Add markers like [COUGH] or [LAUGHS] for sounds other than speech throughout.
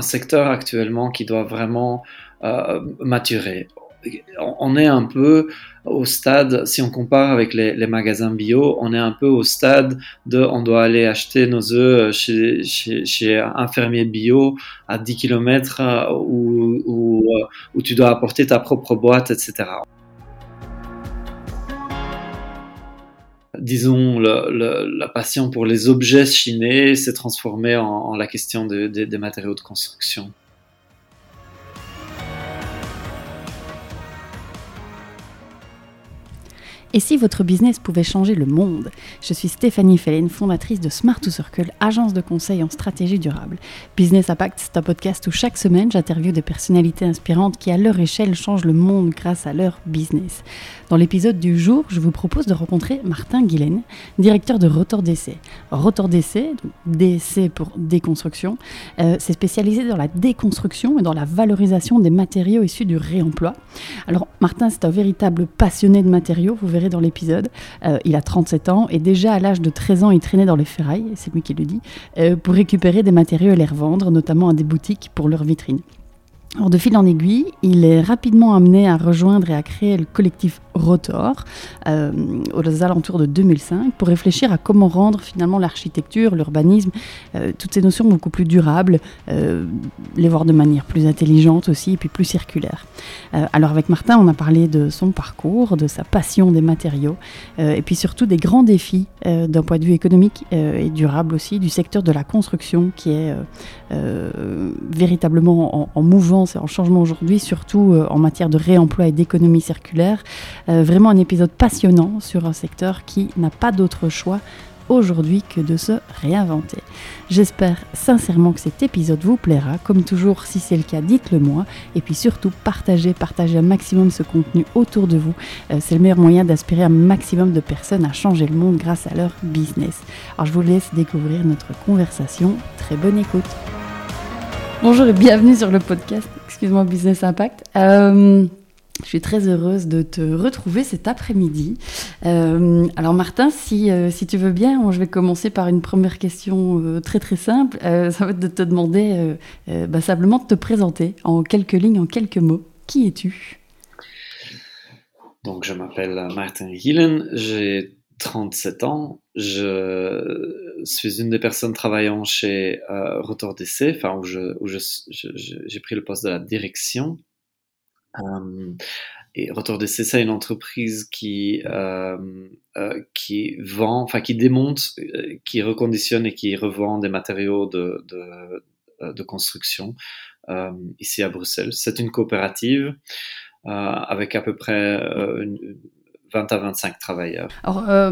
un secteur actuellement qui doit vraiment euh, maturer. On est un peu au stade, si on compare avec les, magasins bio, on est un peu au stade de on doit aller acheter nos œufs chez, chez, un fermier bio à 10 km où, où, où tu dois apporter ta propre boîte, etc. disons, la passion pour les objets chinés s'est transformée en, la question des matériaux de construction. Et si votre business pouvait changer le monde? Je suis Stéphanie Fellen, fondatrice de Smart to Circle, agence de conseil en stratégie durable. Business Impact, c'est un podcast où chaque semaine j'interviewe des personnalités inspirantes qui, à leur échelle, changent le monde grâce à leur business. Dans l'épisode du jour, je vous propose de rencontrer Martin Guilaine, directeur de Rotor DC. Rotor DC, DC pour déconstruction, euh, c'est spécialisé dans la déconstruction et dans la valorisation des matériaux issus du réemploi. Alors, Martin, c'est un véritable passionné de matériaux, dans l'épisode. Euh, il a 37 ans et déjà à l'âge de 13 ans, il traînait dans les ferrailles, c'est lui qui le dit, euh, pour récupérer des matériaux et les revendre, notamment à des boutiques pour leurs vitrines. Alors de fil en aiguille, il est rapidement amené à rejoindre et à créer le collectif Rotor euh, aux alentours de 2005 pour réfléchir à comment rendre finalement l'architecture, l'urbanisme, euh, toutes ces notions beaucoup plus durables, euh, les voir de manière plus intelligente aussi et puis plus circulaire. alors avec Martin, on a parlé de son parcours, de sa passion des matériaux et puis surtout des grands défis d'un point de vue économique et durable aussi du secteur de la construction qui est véritablement en, en mouvance et en changement aujourd'hui, surtout en matière de réemploi et d'économie circulaire. Euh, vraiment un épisode passionnant sur un secteur qui n'a pas d'autre choix aujourd'hui que de se réinventer. J'espère sincèrement que cet épisode vous plaira. Comme toujours, si c'est le cas, dites-le moi. Et puis surtout, partagez, partagez un maximum ce contenu autour de vous. Euh, c'est le meilleur moyen d'aspirer un maximum de personnes à changer le monde grâce à leur business. Alors je vous laisse découvrir notre conversation. Très bonne écoute. Bonjour et bienvenue sur le podcast, excuse-moi, Business Impact. Euh, je suis très heureuse de te retrouver cet après-midi. Euh, alors Martin, si, euh, si tu veux bien, je vais commencer par une première question très très simple. ça va être de te demander bah, simplement de te présenter en quelques lignes, en quelques mots. Qui es-tu? Donc je m'appelle Martin Gillen, j'ai 37 ans. Je suis une des personnes travaillant chez Rotor DC, enfin où j'ai je, j'ai pris le poste de la direction euh, et Retour de c'est une entreprise qui euh, euh, qui vend, enfin qui démonte, euh, qui reconditionne et qui revend des matériaux de, de, euh, de construction euh, ici à Bruxelles. C'est une coopérative avec à peu près une, 20 à 25 travailleurs. Alors, euh,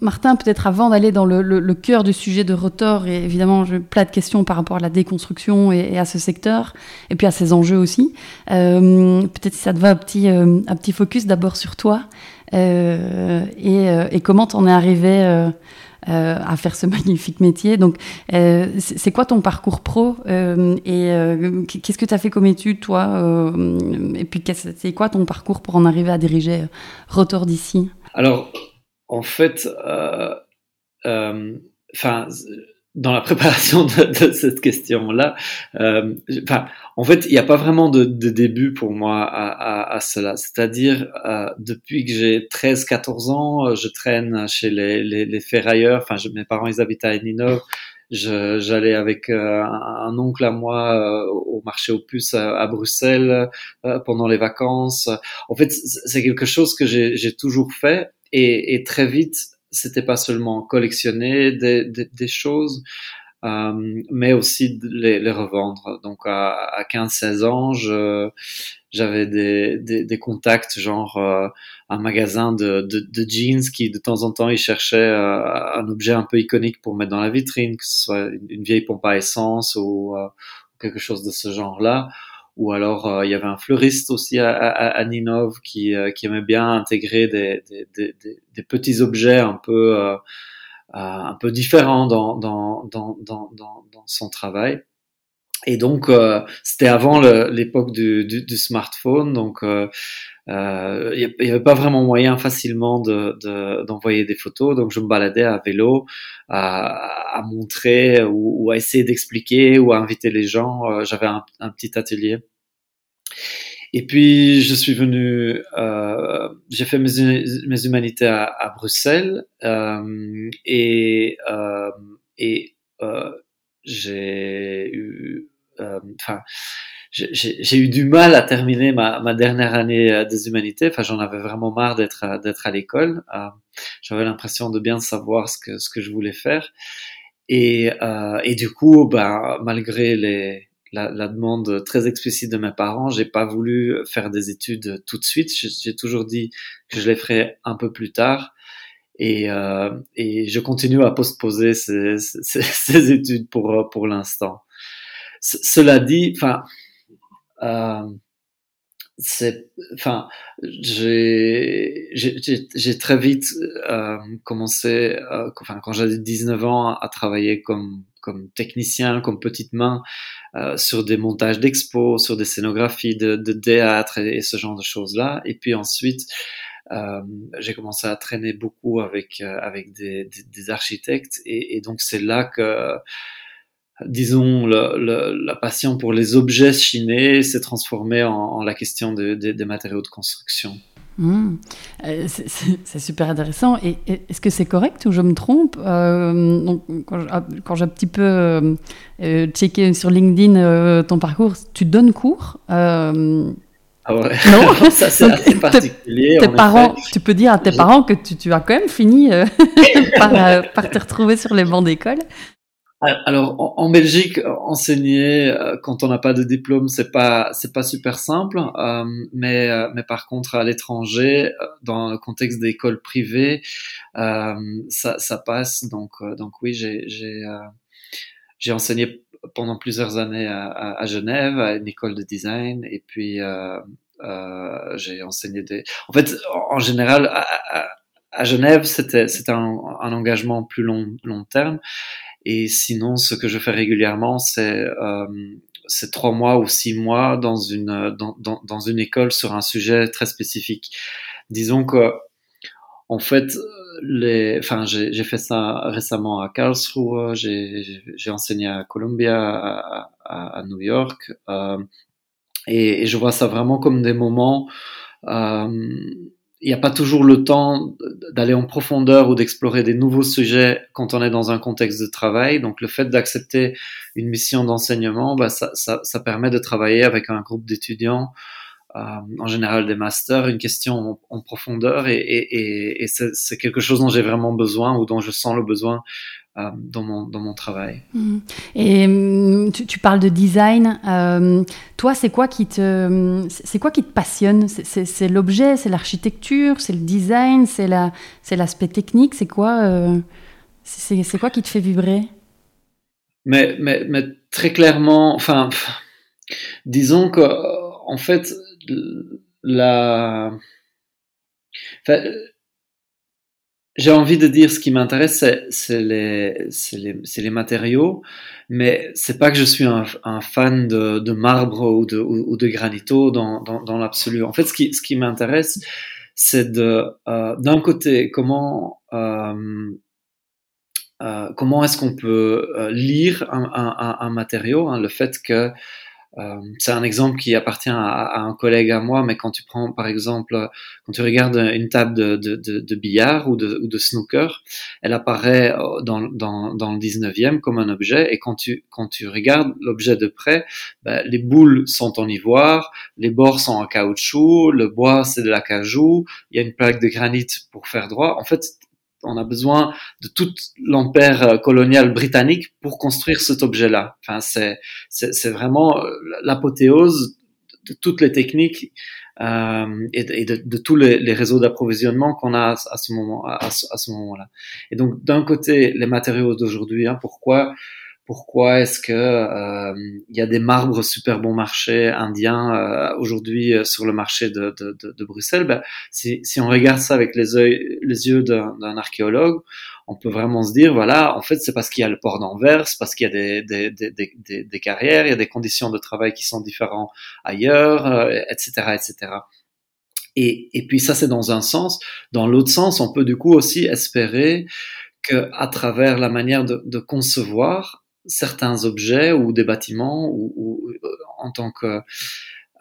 Martin, peut-être avant d'aller dans le, le, le, cœur du sujet de Rotor, et évidemment, je plein de questions par rapport à la déconstruction et, à ce secteur, et puis à ses enjeux aussi. Euh, peut-être si ça te va, un petit, euh, un petit focus d'abord sur toi, euh, et, euh, et, comment t'en es arrivé euh, à faire ce [LAUGHS] magnifique métier. Donc, euh, c'est quoi ton parcours pro euh, et qu'est-ce que tu as fait comme étude, toi Et puis, c'est quoi ton parcours pour en arriver à diriger Rotor d'ici? Alors, en fait, enfin dans la [LAUGHS] préparation de, de cette question-là, euh, enfin, en fait, il n'y a pas vraiment de, de, début pour moi à, à, à cela. C'est-à-dire, euh, depuis que j'ai 13-14 ans, je traîne chez les, les, les ferrailleurs. Enfin, je, mes parents, ils habitent à Eninov. J'allais avec euh, un, oncle à moi euh, au marché aux puces à, à Bruxelles euh, pendant les vacances. En fait, c'est quelque chose que j'ai toujours fait et, et très vite, c'était pas seulement collectionner des, des, des choses, euh, mais aussi les, les, revendre. Donc à, à 15-16 ans, j'avais des, des, des, contacts, genre euh, un magasin de, de, de, jeans qui de temps en temps il cherchait euh, un objet un peu iconique pour mettre dans la vitrine, que ce soit une, une vieille pompe à essence ou euh, quelque chose de ce genre-là ou alors euh, il y avait un fleuriste aussi à, à, à Ninov qui, euh, qui aimait bien intégrer des, des, des, des petits objets un peu euh, un peu différents dans, dans, dans, dans, son travail. et donc, euh, c'était avant l'époque du, du, du, smartphone, donc il euh, n'y avait pas vraiment moyen facilement d'envoyer de, des photos. Donc, je me baladais à vélo à, à montrer ou, à essayer d'expliquer ou à inviter les gens. J'avais un, petit atelier. Et puis, je suis venu, euh, j'ai fait mes, mes, humanités à, à Bruxelles et, et j'ai eu, euh, enfin, j'ai eu du mal à terminer ma, ma dernière année euh, des humanités. Enfin, j'en avais vraiment marre d'être à l'école. Euh, j'avais l'impression de bien savoir ce que ce que je voulais faire. Et, euh, et du coup, ben, malgré les, la, la, demande très explicite de mes parents, j'ai pas voulu faire des études tout de suite. J'ai toujours dit que je les ferais un peu plus tard. Et, euh, et je continue à postposer ces, ces, [LAUGHS] ces études pour, pour l'instant. Cela dit, enfin, euh, c'est, enfin, j'ai, j'ai très vite euh, commencé, euh, enfin, quand j'avais 19 ans, à travailler comme comme technicien, comme petite main, euh, sur des montages d'expos, sur des scénographies de, de théâtre et, ce genre de choses-là. Et puis ensuite, euh, j'ai commencé à traîner beaucoup avec euh, avec des, des, architectes et, donc c'est là que disons, le, le, la passion pour les objets chinés s'est transformée en, en, la question de, des matériaux de construction. Mmh. Euh, c'est super intéressant. Et, est-ce que c'est correct ou je me trompe? Euh, donc, Quand j'ai un petit peu euh, checké sur LinkedIn ton parcours, tu donnes cours? Ah ouais. Non, [LAUGHS] ça c'est assez particulier. Tes parents, tu peux dire à tes parents que tu, tu as quand même fini [LAUGHS] par, par te retrouver sur les bancs d'école. Alors en, Belgique, enseigner euh, quand on n'a pas de diplôme, c'est pas c'est pas super simple. Euh, mais euh, mais par contre à l'étranger, dans le contexte d'écoles privées, ça ça passe. Donc donc oui, j'ai j'ai j'ai enseigné pendant plusieurs années à, Genève à une école de design et puis j'ai enseigné des. En fait, en général. À, à Genève, c'était c'était un, un engagement plus long long terme et sinon, ce que je fais régulièrement, c'est euh, c'est trois mois ou six mois dans une dans, dans, dans, une école sur un sujet très spécifique. Disons que en fait, les, enfin, j'ai fait ça récemment à Karlsruhe, j'ai enseigné à Columbia, à, à, à New York, euh, et, et, je vois ça vraiment comme des moments euh, il n'y a pas toujours le temps d'aller en profondeur ou d'explorer des nouveaux sujets quand on est dans un contexte de travail. Donc le fait d'accepter une mission d'enseignement, bah, ça, permet de travailler avec un groupe d'étudiants, en général des masters, une question en, en profondeur et, et, et, et c'est quelque chose dont j'ai vraiment besoin ou dont je sens le besoin euh, dans, mon, dans mon travail. Mmh. Et mmh, tu, tu, parles de design. Euh, toi, c'est quoi qui te, c'est quoi qui te passionne? C'est l'objet, c'est l'architecture, c'est le design, c'est la, c'est l'aspect technique. C'est quoi, euh, c'est quoi qui te fait vibrer? Mais, mais, mais, très clairement, enfin, disons que en fait, la, j'ai envie de dire ce qui m'intéresse, c'est les, les, les, matériaux, mais c'est pas que je suis un, fan de, de, marbre ou de, ou, de granito dans, dans, l'absolu. En fait, ce qui, ce qui m'intéresse, c'est de, euh, d'un côté, comment, euh, euh, comment est-ce qu'on peut lire un, un, un matériau, hein, le fait que euh, c'est un exemple qui appartient à, à, un collègue à moi, mais quand tu prends par exemple, quand tu regardes une table de, de, de, billard ou de, ou de, snooker, elle apparaît euh, dans, dans, dans, le 19e comme un objet, et quand tu, quand tu regardes l'objet de près, ben, les boules sont en ivoire, les bords sont en caoutchouc, le bois c'est de l'acajou, il y a une plaque de granit pour faire droit. En fait, on a besoin de tout l'empire euh, colonial britannique pour construire cet objet-là. Enfin, c'est, c'est, vraiment euh, l'apothéose de toutes les techniques euh, et, de, tous les, réseaux d'approvisionnement qu'on a à ce moment, à ce moment-là. Et donc, d'un côté, les matériaux d'aujourd'hui. Hein, pourquoi pourquoi est-ce que euh, il y a des marbres super bon marché indiens euh, aujourd'hui euh, sur le marché de, de, de, de Bruxelles? Ben, si, si, on regarde ça avec les, yeux, les yeux d'un archéologue, on peut vraiment se dire voilà, en fait, c'est parce qu'il y a le port d'Anvers, parce qu'il y a des, des, des, des, carrières, il y a des conditions de travail qui sont différentes ailleurs, etc., etc. Et, et puis ça, c'est dans un sens. Dans l'autre sens, on peut du coup aussi espérer que à travers la manière de, de concevoir, certains objets ou des bâtiments ou, euh, en tant que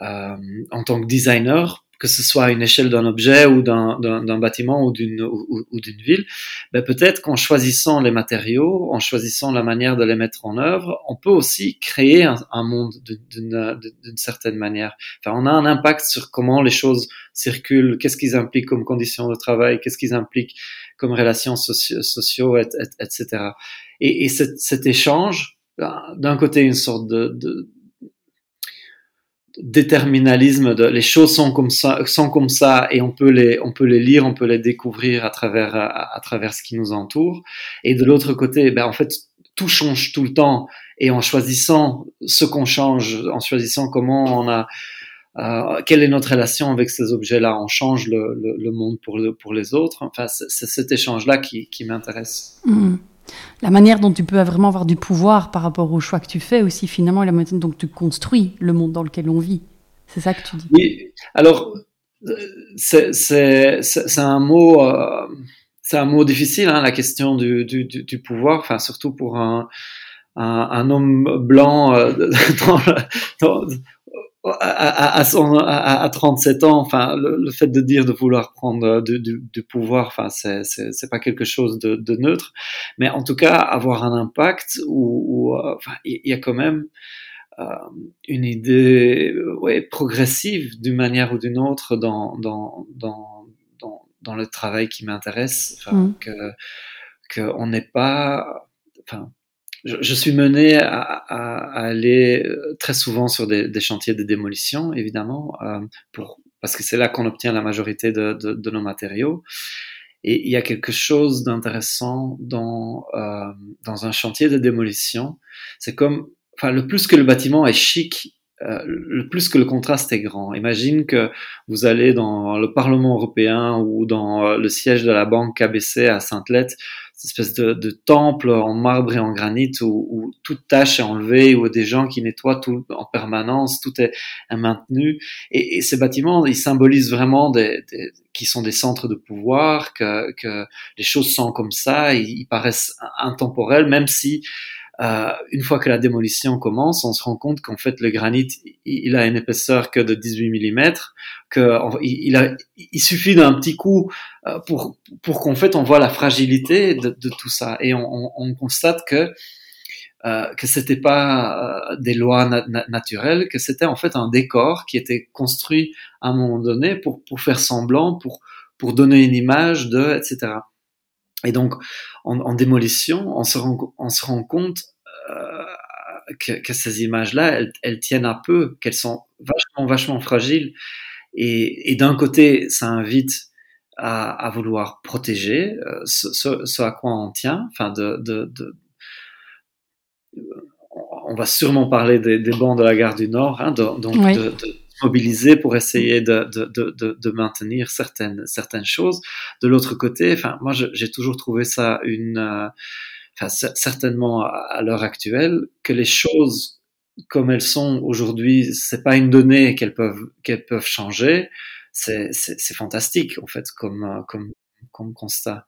euh, en tant que designer que ce soit à une échelle d'un objet ou d'un bâtiment ou d'une ou, d'une ville, ben peut-être qu'en choisissant les matériaux, en choisissant la manière de les mettre en œuvre, on peut aussi créer un, un monde d'une certaine manière. Enfin, on a un impact sur comment les choses circulent, qu'est-ce qu'ils impliquent comme conditions de travail, qu'est-ce qu'ils impliquent comme relations sociaux, et, et, etc. Et, et cet, cet, échange, d'un côté une sorte de, de déterminalisme de les choses sont comme ça sont comme ça et on peut les on peut les lire on peut les découvrir à travers à, travers ce qui nous entoure et de l'autre côté ben en fait tout change tout le temps et en choisissant ce qu'on change en choisissant comment on a euh, quelle est notre relation avec ces objets-là On change le, le, monde pour, le, pour les autres. Enfin, c'est cet échange-là qui, qui m'intéresse. Mmh la manière dont tu peux vraiment avoir du pouvoir par rapport aux choix que tu fais aussi finalement et la manière dont tu construis le monde dans lequel on vit. C'est ça que tu dis. Oui, alors c'est un mot euh, c'est un mot difficile hein, la question du, pouvoir, enfin surtout pour un, homme blanc euh, [LAUGHS] à, à, à, à, 37 ans, enfin, le, fait de dire de vouloir prendre du, du, du pouvoir, enfin, c'est, c'est, c'est pas quelque chose de, de, neutre, mais en tout cas, avoir un impact où, euh, enfin, il y, a quand même euh, une idée, ouais, progressive d'une manière ou d'une autre dans, dans, dans, dans, dans le travail qui m'intéresse, enfin, mmh. que, que on n'est pas, enfin, je, suis mené à, à, aller euh, très souvent sur des, des chantiers de démolition, évidemment, euh, pour, parce que c'est là qu'on obtient la majorité de, de, de, nos matériaux. Et il y a quelque chose d'intéressant dans, euh, dans un chantier de démolition. C'est comme, enfin, le plus que le bâtiment est chic, euh, le plus que le contraste est grand. Imagine que vous allez dans le Parlement européen ou dans euh, le siège de la banque KBC à Sainte-Lette espèce de, de, temple en marbre et en granit où, où, toute tâche est enlevée, où des gens qui nettoient tout en permanence, tout est, est maintenu. Et, et, ces bâtiments, ils symbolisent vraiment des, des, qui sont des centres de pouvoir, que, que les choses sont comme ça, ils, ils paraissent intemporels, même si euh, une fois que la démolition commence, on se rend compte qu'en fait le granit, il a une épaisseur que de 18 mm, que il, suffit d'un petit coup euh, pour pour qu'en fait on voit la fragilité de, tout ça et on, on, on constate que euh, que c'était pas des lois na naturelles, que c'était en fait un décor qui était construit à un moment donné pour pour faire semblant, pour pour donner une image de etc. Et donc, en, en démolition, on se rend, on se rend compte euh, que, que, ces images-là, elles, elles, tiennent un peu, qu'elles sont vachement, vachement fragiles. Et, et d'un côté, ça invite à, à vouloir protéger euh, ce, ce, ce, à quoi on tient. Enfin, de, de, de, on va sûrement parler des, des bancs de la gare du Nord, hein, donc oui. de, de mobiliser pour essayer de, de, de, de, maintenir certaines, certaines choses. De l'autre côté, enfin, moi, j'ai toujours trouvé ça une, euh, enfin, certainement à, l'heure actuelle, que les choses comme elles sont aujourd'hui, c'est pas une donnée qu'elles peuvent, qu'elles peuvent changer. C'est fantastique, en fait, comme, euh, comme, comme constat.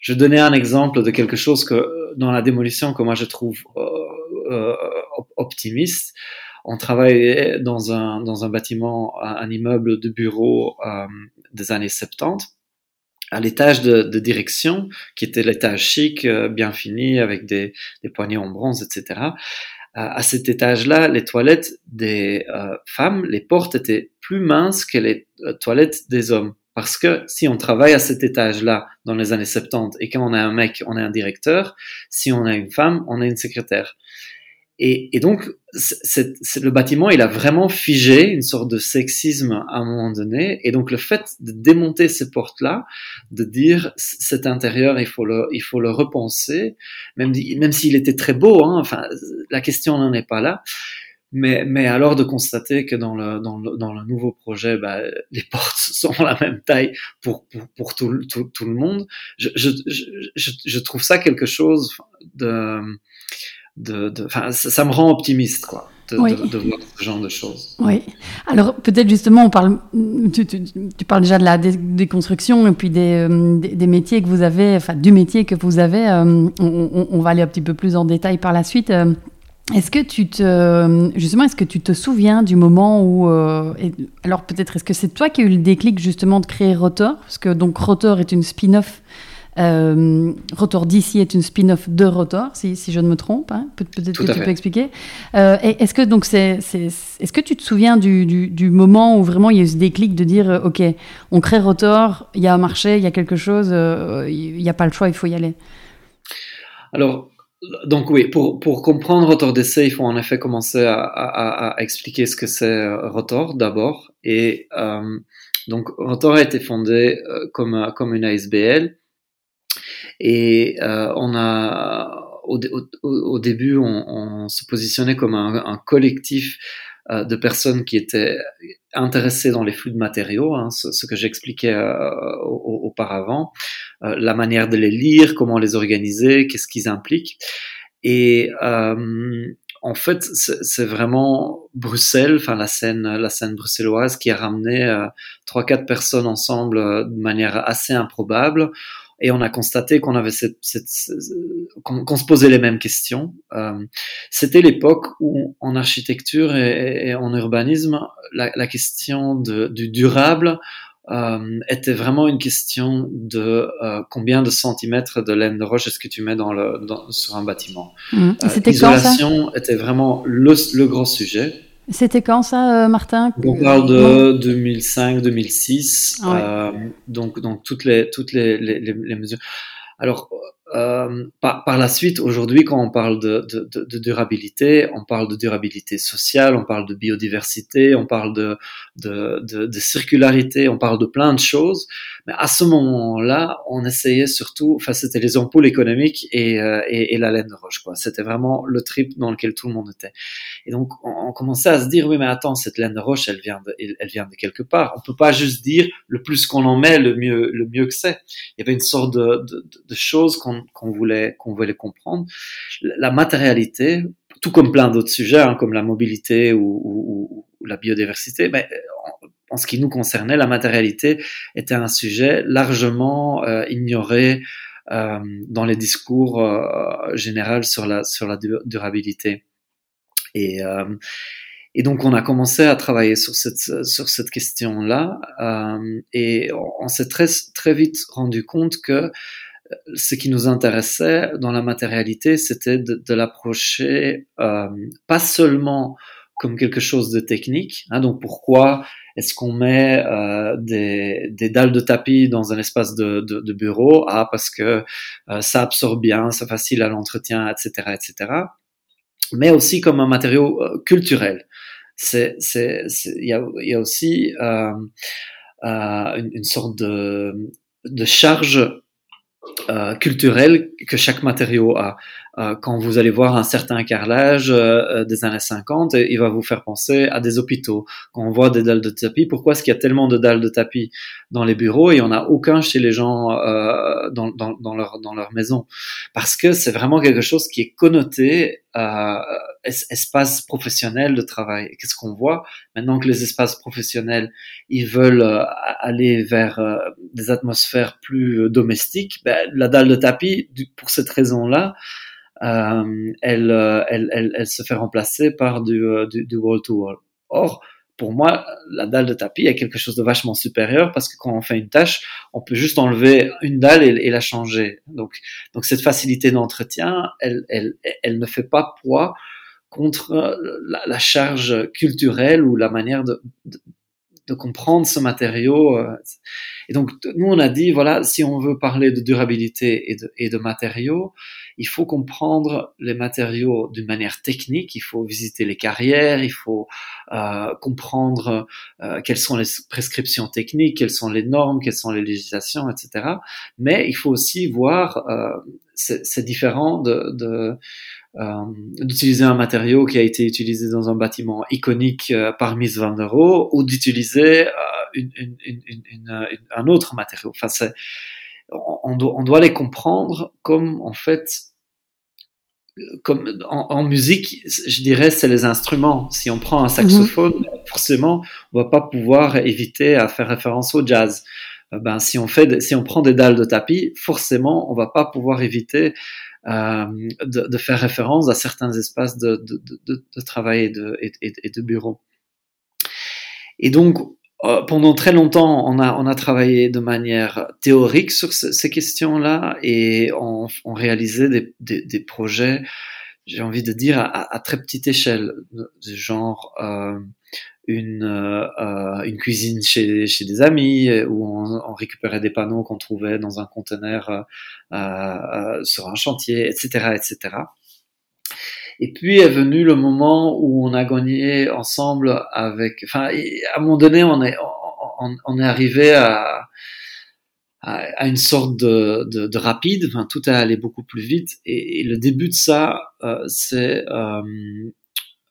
Je donner un exemple de quelque chose que dans la démolition que moi je trouve euh, optimiste on travaillait dans un, dans un bâtiment, un, immeuble de bureau euh, des années 70 à l'étage de, de, direction, qui était l'étage chic, euh, bien fini, avec des, des, poignées en bronze, etc. À cet étage-là, les toilettes des euh, femmes, les portes étaient plus minces que les euh, toilettes des hommes. Parce que si on travaille à cet étage-là dans les années 70 et quand on a un mec, on est un directeur, si on a une femme, on est une secrétaire. Et, et donc, c'est, le bâtiment, il a vraiment figé une sorte de sexisme à un moment donné. Et donc, le fait de démonter ces portes-là, de dire cet intérieur, il faut le, il faut le repenser, même, même s'il était très beau, hein, enfin, la question n'en est pas là. Mais, mais alors de constater que dans le, dans le, dans le nouveau projet, bah, les portes [LAUGHS] sont la même taille pour, pour, pour tout, tout, tout, le monde, je, je, je, je trouve ça quelque chose de de, de ça, ça, me rend optimiste, quoi. De, de, de, voir ce genre de choses. Oui. Alors peut-être justement, on parle, tu, tu, tu, parles déjà de la déconstruction et puis des, euh, des, des, métiers que vous avez, enfin du métier que vous avez. Euh, on, on, va aller un petit peu plus en détail par la suite. Euh, est-ce que tu te, justement, est-ce que tu te souviens du moment où, et, alors peut-être, est-ce que c'est toi qui as eu le déclic justement de créer Rotor, parce que donc Rotor est une spin-off euh, Rotor d'ici est une spin-off de Rotor, si, si, je ne me trompe. Hein. Peut-être que tu peux expliquer. Euh, est-ce que donc c'est, est-ce que tu te souviens du, du, du, moment où vraiment il y a eu ce déclic de dire, euh, ok, on crée Rotor, il y a un marché, il y a quelque chose, euh, il n'y a pas le choix, il faut y aller? Alors. Donc oui, pour, pour comprendre Rotor DC, il faut en effet commencer à, à, à expliquer ce que c'est Rotor d'abord. Et euh, donc Rotor a été fondé comme, comme une ASBL et euh, on a au, au, au début, on, on, se positionnait comme un, un collectif euh, de personnes qui étaient intéressées dans les flux de matériaux, hein, ce, ce, que j'expliquais euh, auparavant, euh, la manière de les lire, comment les organiser, qu'est-ce qu'ils impliquent. Et euh, en fait, c'est vraiment Bruxelles, enfin la scène, la scène bruxelloise, qui a ramené euh, trois, quatre personnes ensemble de manière assez improbable et on a constaté qu'on avait cette, cette, qu'on se posait les mêmes questions. Euh, C'était l'époque où en architecture et, et en urbanisme, la, la question de, du durable euh, était vraiment une question de euh, combien de centimètres de laine de roche est-ce que tu mets dans le, dans, sur un bâtiment. Mmh. L'isolation était vraiment le, le gros sujet. C'était quand ça, euh, Martin? On parle de 2005-2006, ah ouais. euh, donc, donc toutes les, toutes les, les, les mesures. Alors, euh, par, par, la suite, aujourd'hui, quand on parle de, de, de, de, durabilité, on parle de durabilité sociale, on parle de biodiversité, on parle de, circularité, on parle de plein de choses. Mais à ce moment-là, on essayait surtout, enfin, c'était les ampoules économiques et, euh, et, la laine de roche, quoi. C'était vraiment le trip dans lequel tout le monde était. Et donc, on, on, commençait à se dire, oui, mais attends, cette laine de roche, elle vient de, elle vient de quelque part. On peut pas juste dire, le plus qu'on en met, le mieux, le mieux que c'est. Il y avait une sorte de, de, de choses qu'on qu'on voulait, voulait comprendre. La matérialité, tout comme plein d'autres sujets, hein, comme la mobilité ou, la biodiversité, mais en, en, ce qui nous concernait, la matérialité était un sujet largement euh, ignoré euh, dans les discours euh, généraux sur la, sur la durabilité. Et, euh, donc on a commencé à travailler sur cette sur cette question là euh, et on, on s'est très très vite rendu compte que ce qui nous intéressait dans la matérialité, c'était de, l'approcher euh, pas seulement comme quelque chose de technique. Hein, donc pourquoi est-ce qu'on met euh, des, des, dalles de tapis dans un espace de, de, de bureau? Ah, parce que euh, ça absorbe bien, c'est facile à l'entretien, etc., etc. Mais aussi comme un matériau euh, culturel. C'est, il y a, y a aussi euh, euh, une, une, sorte de, de charge euh, culturel que chaque matériau a. Euh, quand vous allez voir un certain carrelage euh, des années 50, il va vous faire penser à des hôpitaux. Quand on voit des dalles de tapis, pourquoi est-ce qu'il y a tellement de dalles de tapis dans les bureaux et il n'y en a aucun chez les gens euh, dans, dans, dans, leur, dans leur maison? Parce que c'est vraiment quelque chose qui est connoté euh, espace professionnel de travail. Qu'est-ce qu'on voit? Maintenant que les espaces professionnels ils veulent euh, aller vers euh, des atmosphères plus domestiques ben, La dalle de tapis, pour cette raison-là, euh, elle, elle, elle, elle, se fait remplacer par du, du, du wall to wall. Or, pour moi, la dalle de tapis est quelque chose de vachement supérieur parce que quand on fait une tâche, on peut juste enlever une dalle et, la changer. Donc, donc cette facilité d'entretien, elle, elle, elle ne fait pas poids contre la, la, charge culturelle ou la manière de, de comprendre ce matériau. Et donc, nous, on a dit, voilà, si on veut parler de durabilité et de, et de matériaux, il faut comprendre les matériaux d'une manière technique, il faut visiter les carrières, il faut euh, comprendre euh, quelles sont les prescriptions techniques, quelles sont les normes, quelles sont les législations, etc. Mais il faut aussi voir, euh, c'est différent de, de euh, d'utiliser un matériau qui a été utilisé dans un bâtiment iconique euh, par Miss Van der Rohe ou d'utiliser euh, une, une, une, un autre matériau. Enfin, on, doit, on doit les comprendre comme en fait comme en, en, musique, je dirais, c'est les instruments. Si on prend un saxophone, mhm. forcément, on va pas pouvoir éviter à faire référence au jazz. Ben, si on fait, si on prend des dalles de tapis, forcément, on va pas pouvoir éviter de, de, faire référence à certains espaces de, de, travail et de, et, et de bureau. Et donc, euh, pendant très longtemps, on a, on a travaillé de manière théorique sur ces questions-là et on, réalisait des, des, projets, j'ai envie de dire, à, à, très petite échelle, du genre euh, une, euh, une cuisine chez, chez des amis où on, on récupérait des panneaux qu'on trouvait dans un conteneur euh, euh, sur un chantier, etc., etc. Et puis est venu le moment où on a gagné ensemble avec, enfin, à un moment donné, on est, on, on est arrivé à, à, une sorte de, de, de, rapide. Enfin, tout est allé beaucoup plus vite. Et, et le début de ça, euh, c'est euh,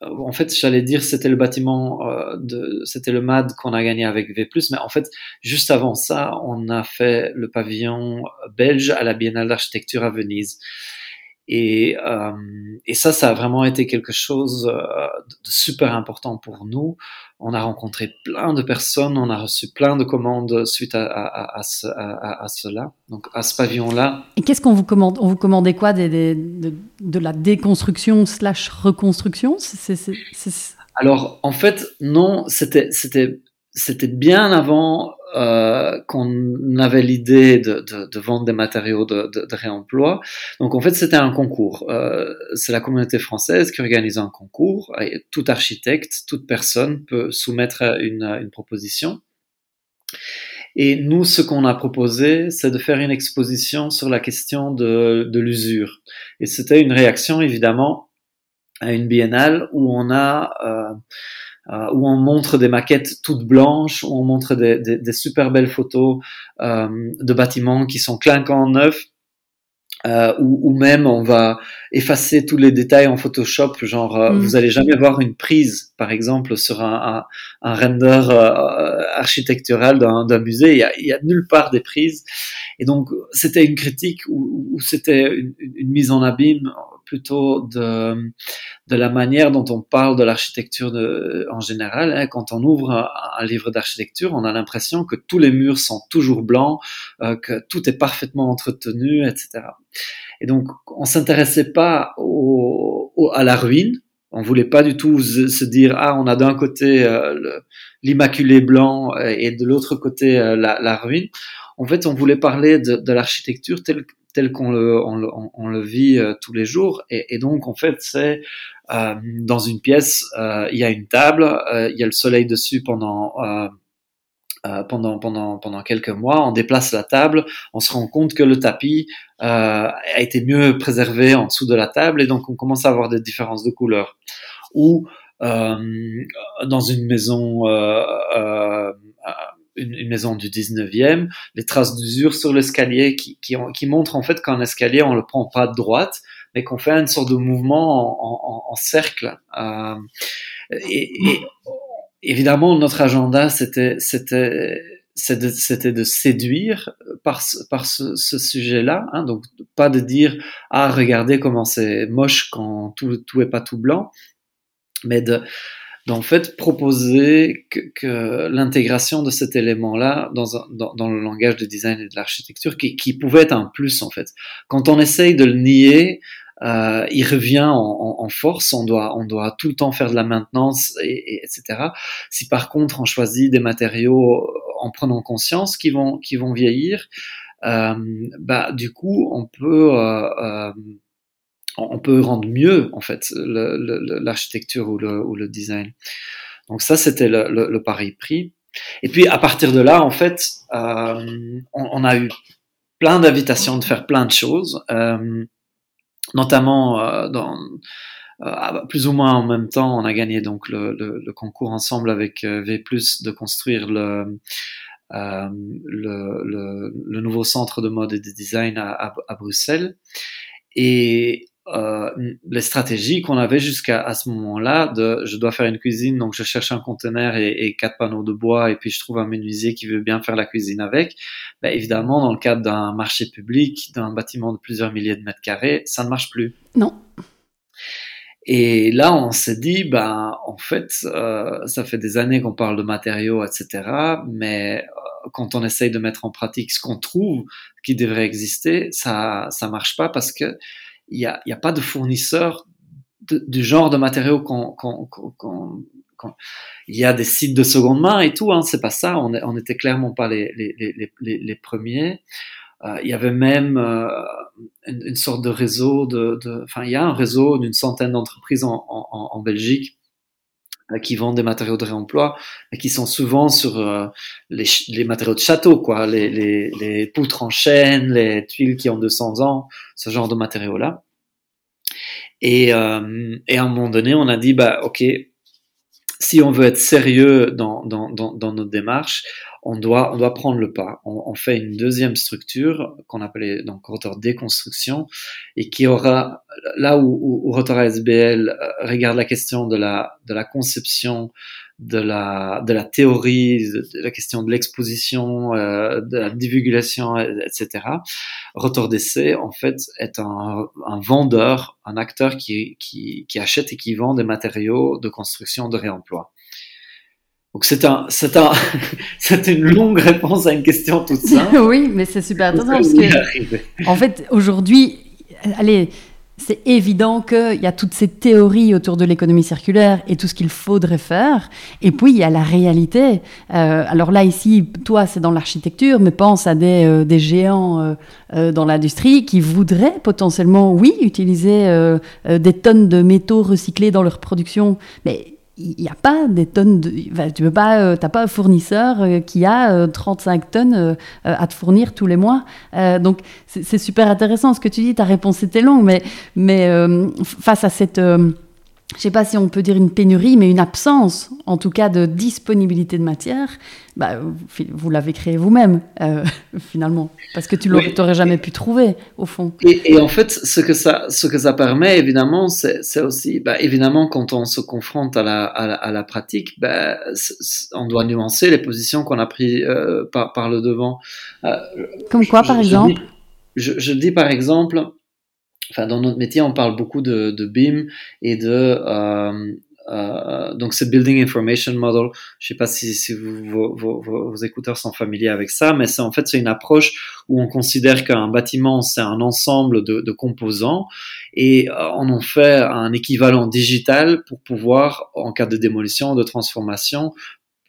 en fait, j'allais dire c'était le bâtiment, euh, de, c'était le MAD qu'on a gagné avec V+, mais en fait, juste avant ça, on a fait le pavillon belge à la Biennale d'architecture à Venise. Et, euh, et ça, ça a vraiment été quelque chose euh, de super important pour nous. On a rencontré plein de personnes, on a reçu plein de commandes suite à, à, à, à, à cela, donc à ce pavillon-là. Et qu'est-ce qu'on vous commande On vous commandait quoi? Des, des, de, de, la déconstruction slash reconstruction? C Alors, en fait, non, c'était c'était bien avant euh, qu'on avait l'idée de, de, de, vendre des matériaux de, de réemploi. Donc en fait, c'était un concours. Euh, c'est la communauté française qui organise un concours. Tout architecte, toute personne peut soumettre une, une proposition. Et nous, ce qu'on a proposé, c'est de faire une exposition sur la question de, de l'usure. Et c'était une réaction, évidemment, à une biennale où on a... Euh, euh, où on montre des maquettes toutes blanches, où on montre des, des, des super belles photos euh, de bâtiments qui sont clinquants neufs, euh, ou, ou, même on va effacer tous les détails en Photoshop, genre euh, mm. vous allez jamais voir une prise, par exemple, sur un, un, un render euh, architectural d'un musée, il y, a, il y, a, nulle part des prises. Et donc c'était une critique ou, ou c'était une, une, mise en abîme plutôt de, de la manière dont on parle de l'architecture en général. Hein. Quand on ouvre un, livre d'architecture, on a l'impression que tous les murs sont toujours blancs, euh, que tout est parfaitement entretenu, etc. Et donc, on s'intéressait pas au, à la ruine. On voulait pas du tout se dire ah on a d'un côté euh, l'immaculé blanc et de l'autre côté euh, la, ruine. En fait, on voulait parler de, de l'architecture telle tel qu'on le, vit euh, tous les jours. Et, donc, en fait, c'est euh, dans une pièce, euh, il y a une table, il y a le soleil dessus pendant pendant pendant pendant quelques mois. On déplace la table, on se rend compte que le tapis a été mieux préservé en dessous de la table, et donc on commence à avoir des différences de couleurs. Ou dans une maison une, une, maison du 19e, les traces d'usure sur l'escalier qui, qui, qui, montrent en fait qu'un escalier, on le prend pas de droite, mais qu'on fait une sorte de mouvement en, en, en cercle. Euh, et, et, évidemment, notre agenda, c'était, c'était, de séduire par, par ce, ce sujet-là, hein, donc pas de dire ah regardez comment c'est moche quand tout tout est pas tout blanc, mais de d'en fait proposer que, que l'intégration de cet élément-là dans, dans, dans, le langage de design et de l'architecture qui, qui, pouvait être un plus en fait. Quand on essaye de le nier, euh, il revient en, en, force, on doit, on doit tout le temps faire de la maintenance, et, et, etc. Si par contre on choisit des matériaux en prenant conscience qui vont, qui vont vieillir, euh, bah, du coup on peut... Euh, euh on peut rendre mieux en fait l'architecture ou le, ou le design. Donc ça, c'était le, le, le, pari pris. Et puis à partir de là, en fait, euh, on, on, a eu plein d'invitations de faire plein de choses, euh, notamment euh, dans plus ou moins en même temps, on a gagné donc le, le, concours ensemble avec V+ de construire le euh, le, le, nouveau centre de mode et de design à, à, à Bruxelles. Et euh, les stratégies qu'on avait jusqu'à à ce moment-là de je dois faire une cuisine donc je cherche un conteneur et, et, quatre panneaux de bois et puis je trouve un menuisier qui veut bien faire la cuisine avec. Ben évidemment dans le cadre d'un marché public d'un bâtiment de plusieurs milliers de mètres carrés ça ne marche plus. Non. Et là on s'est dit ben en fait euh, ça fait des années qu'on parle de matériaux etc mais euh, quand on essaye de mettre en pratique ce qu'on trouve qui devrait exister ça ça marche pas parce que il n'y a, y a, pas de fournisseur du genre de matériaux qu'on qu'on qu'on il y a des sites de seconde main et tout, hein, c'est pas ça. On, est, on clairement pas les, les, les, les, premiers. Euh, il y avait même euh, une, une, sorte de réseau de, de, enfin, il y a un réseau d'une centaine d'entreprises en, en, en, Belgique qui vendent des matériaux de réemploi, mais qui sont souvent sur euh, les, matériaux de château, quoi, les, les, les, poutres en chêne, les tuiles qui ont 200 ans, ce genre de matériaux-là. Et, euh, et, à un moment donné, on a dit, bah, ok, si on veut être sérieux dans, dans, dans notre démarche, on doit, on doit prendre le pas. On, on fait une deuxième structure qu'on appelait donc rotor déconstruction et qui aura là où, où, rotor ASBL euh, regarde la question de la, de la conception, de la, de la théorie, de, la question de l'exposition, euh, de la divulgation, etc. Rotor d'essai, en fait, est un, un, vendeur, un acteur qui, qui, qui achète et qui vend des matériaux de construction de réemploi. Donc c'est un, c'est un, [LAUGHS] c'est une longue réponse à une question toute simple. [LAUGHS] oui, mais c'est super intéressant parce que, en fait, aujourd'hui, allez, c'est évident qu'il y a toutes ces théories autour de l'économie circulaire et tout ce qu'il faudrait faire. Et puis, il y a la réalité. Euh, alors là, ici, toi, c'est dans l'architecture, mais pense à des, euh, des géants euh, dans l'industrie qui voudraient potentiellement, oui, utiliser des tonnes de métaux recyclés dans leur production. Mais il n'y a pas des tonnes de. Tu veux pas, euh, t'as pas un fournisseur euh, qui a euh, 35 tonnes euh, à te fournir tous les mois. Donc c'est super intéressant ce que tu dis. Ta réponse était longue, mais mais face à cette je ne sais pas si on peut dire une pénurie, mais une absence, en tout cas, de disponibilité de matière, bah, vous l'avez créé vous-même, euh, [LAUGHS] finalement, parce que tu n'aurais oui. jamais pu trouver, au fond. Et, et, en fait, ce que ça, ce que ça permet, évidemment, c'est aussi, bah, évidemment, quand on se confronte à la, à la, à la pratique, bah, on doit nuancer les positions qu'on a prises euh, par, par, le devant. Euh, Comme quoi, je, par exemple? je, je dis, par exemple, enfin dans notre métier, on parle beaucoup de, de BIM et de euh, euh, donc c'est Building Information Model. Je sais pas si, si vos, vos, vos, écouteurs sont familiers avec ça, mais c'est en fait c'est une approche où on considère qu'un bâtiment c'est un ensemble de, de composants et euh, on en fait un équivalent digital pour pouvoir, en cas de démolition, de transformation,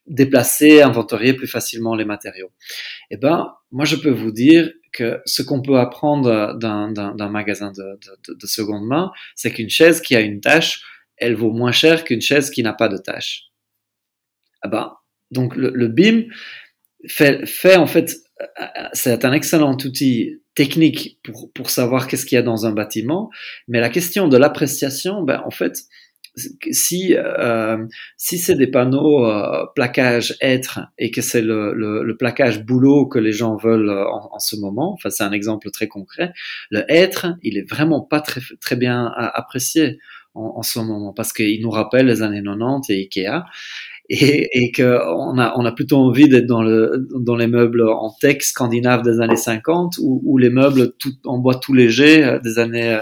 déplacer, inventorier plus facilement les matériaux. Eh ben, moi je peux vous dire que ce qu'on peut apprendre d'un magasin de, de, de, seconde main, c'est qu'une chaise qui a une tâche, elle vaut moins cher qu'une chaise qui n'a pas de tâche. Ah ben, donc le, le BIM fait, fait en fait, c'est un excellent outil technique pour, pour savoir qu'est-ce qu'il y a dans un bâtiment, mais la question de l'appréciation, ben en fait, si euh, si c'est des panneaux euh, plaquage être et que c'est le, le, le, plaquage boulot que les gens veulent euh, en, en ce moment, enfin c'est un exemple très concret, le être il est vraiment pas très très bien apprécié en, en ce moment parce qu'il nous rappelle les années 90 et Ikea et, et que on a on a plutôt envie d'être dans le dans les meubles en tech scandinave des années 50 ou, ou les meubles tout en bois tout léger euh, des années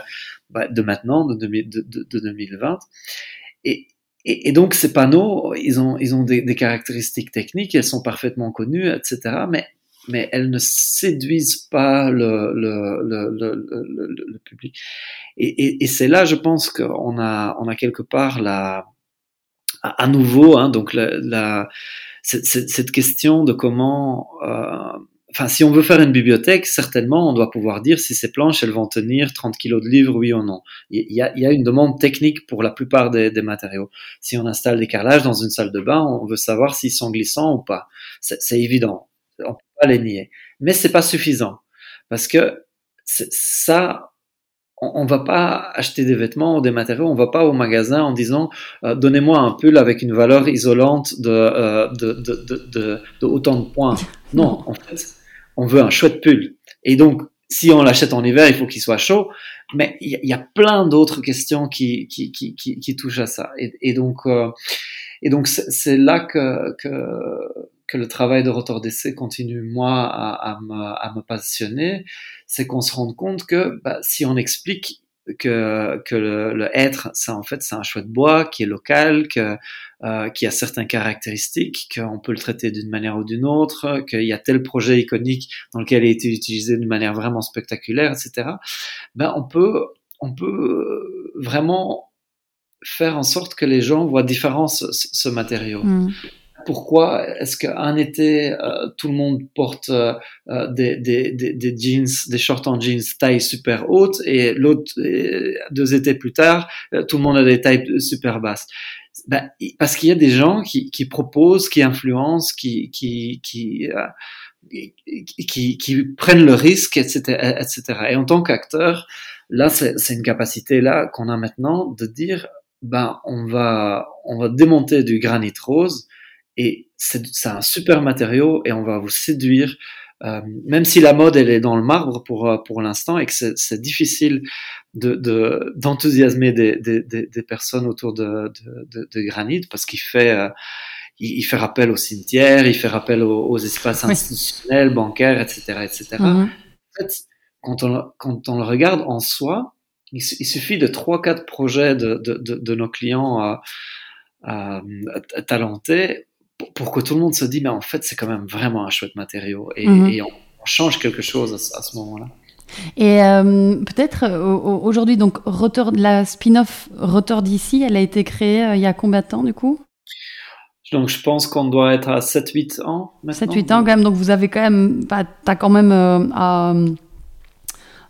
de maintenant, de, de, de, de 2020. Et, et, et, donc ces panneaux, ils ont, ils ont des, des, caractéristiques techniques, elles sont parfaitement connues, etc. Mais, mais elles ne séduisent pas le, le, le, le, public. Et, et c'est là, je pense qu'on a, on a quelque part la, à nouveau, hein, donc la, la cette, cette, question de comment euh, enfin, si on veut faire une bibliothèque, certainement, on doit pouvoir dire si ces planches, elles vont tenir 30 kilos de livres, oui ou non. Il y a, une demande technique pour la plupart des, matériaux. Si on installe des carrelages dans une salle de bain, on veut savoir s'ils sont glissants ou pas. C'est évident. On peut pas les nier. Mais c'est pas suffisant. Parce que ça, on, va pas acheter des vêtements ou des matériaux, on va pas au magasin en disant euh, donnez-moi un pull avec une valeur isolante de, euh, autant de points. Non, en fait, on veut un chouette pull. Et donc, si on l'achète en hiver, il faut qu'il soit chaud. Mais il y, a plein d'autres questions qui, qui, qui, qui, touchent à ça. Et, et donc, euh, et donc c'est là que, que, que, le travail de rotor d'essai continue, moi, à, à, me, à me passionner. C'est qu'on se rende compte que bah, si on explique que, que le, être, ça en fait, c'est un choix de bois qui est local, euh, qui a certaines caractéristiques, qu'on peut le traiter d'une manière ou d'une autre, qu'il y a tel projet iconique dans lequel il a été utilisé d'une manière vraiment spectaculaire, etc. Ben, on peut, on peut vraiment faire en sorte que les gens voient différent ce, matériau. Mm pourquoi est-ce qu'un été, euh, tout le monde porte euh, euh, des, des, des, jeans, des shorts en jeans taille super haute et l'autre, deux étés plus tard, tout le monde a des tailles super basses ben, Parce qu'il y a des gens qui, qui proposent, qui influencent, qui, qui, qui, qui, qui, prennent le risque, etc. etc. Et en tant qu'acteur, là, c'est une capacité là qu'on a maintenant de dire, ben, on va, on va démonter du granit rose et c'est un super matériau et on va vous séduire. Euh, même si la mode elle est dans le marbre pour euh, pour l'instant et que c'est difficile de d'enthousiasmer des, des, des, personnes autour de, de, de granit parce qu'il fait euh, il, fait rappel au cimetière, il fait rappel aux, espaces institutionnels, bancaires, etc., etc. Mm-hmm. En fait, quand on quand on le regarde en soi, il, suffit de trois quatre projets de, de, de, nos clients euh, talentés pour, que tout le monde se dise, mais en fait, c'est quand même vraiment un chouette matériau et, mhm. on, change quelque chose à, ce moment-là. Et euh, peut-être euh, aujourd'hui, donc Rotor, la spin-off Rotor d'ici, elle a été créée euh, il y a combien de temps du coup? Donc je pense qu'on doit être à 7-8 ans 7-8 ans quand même, donc vous avez quand même, tu as quand même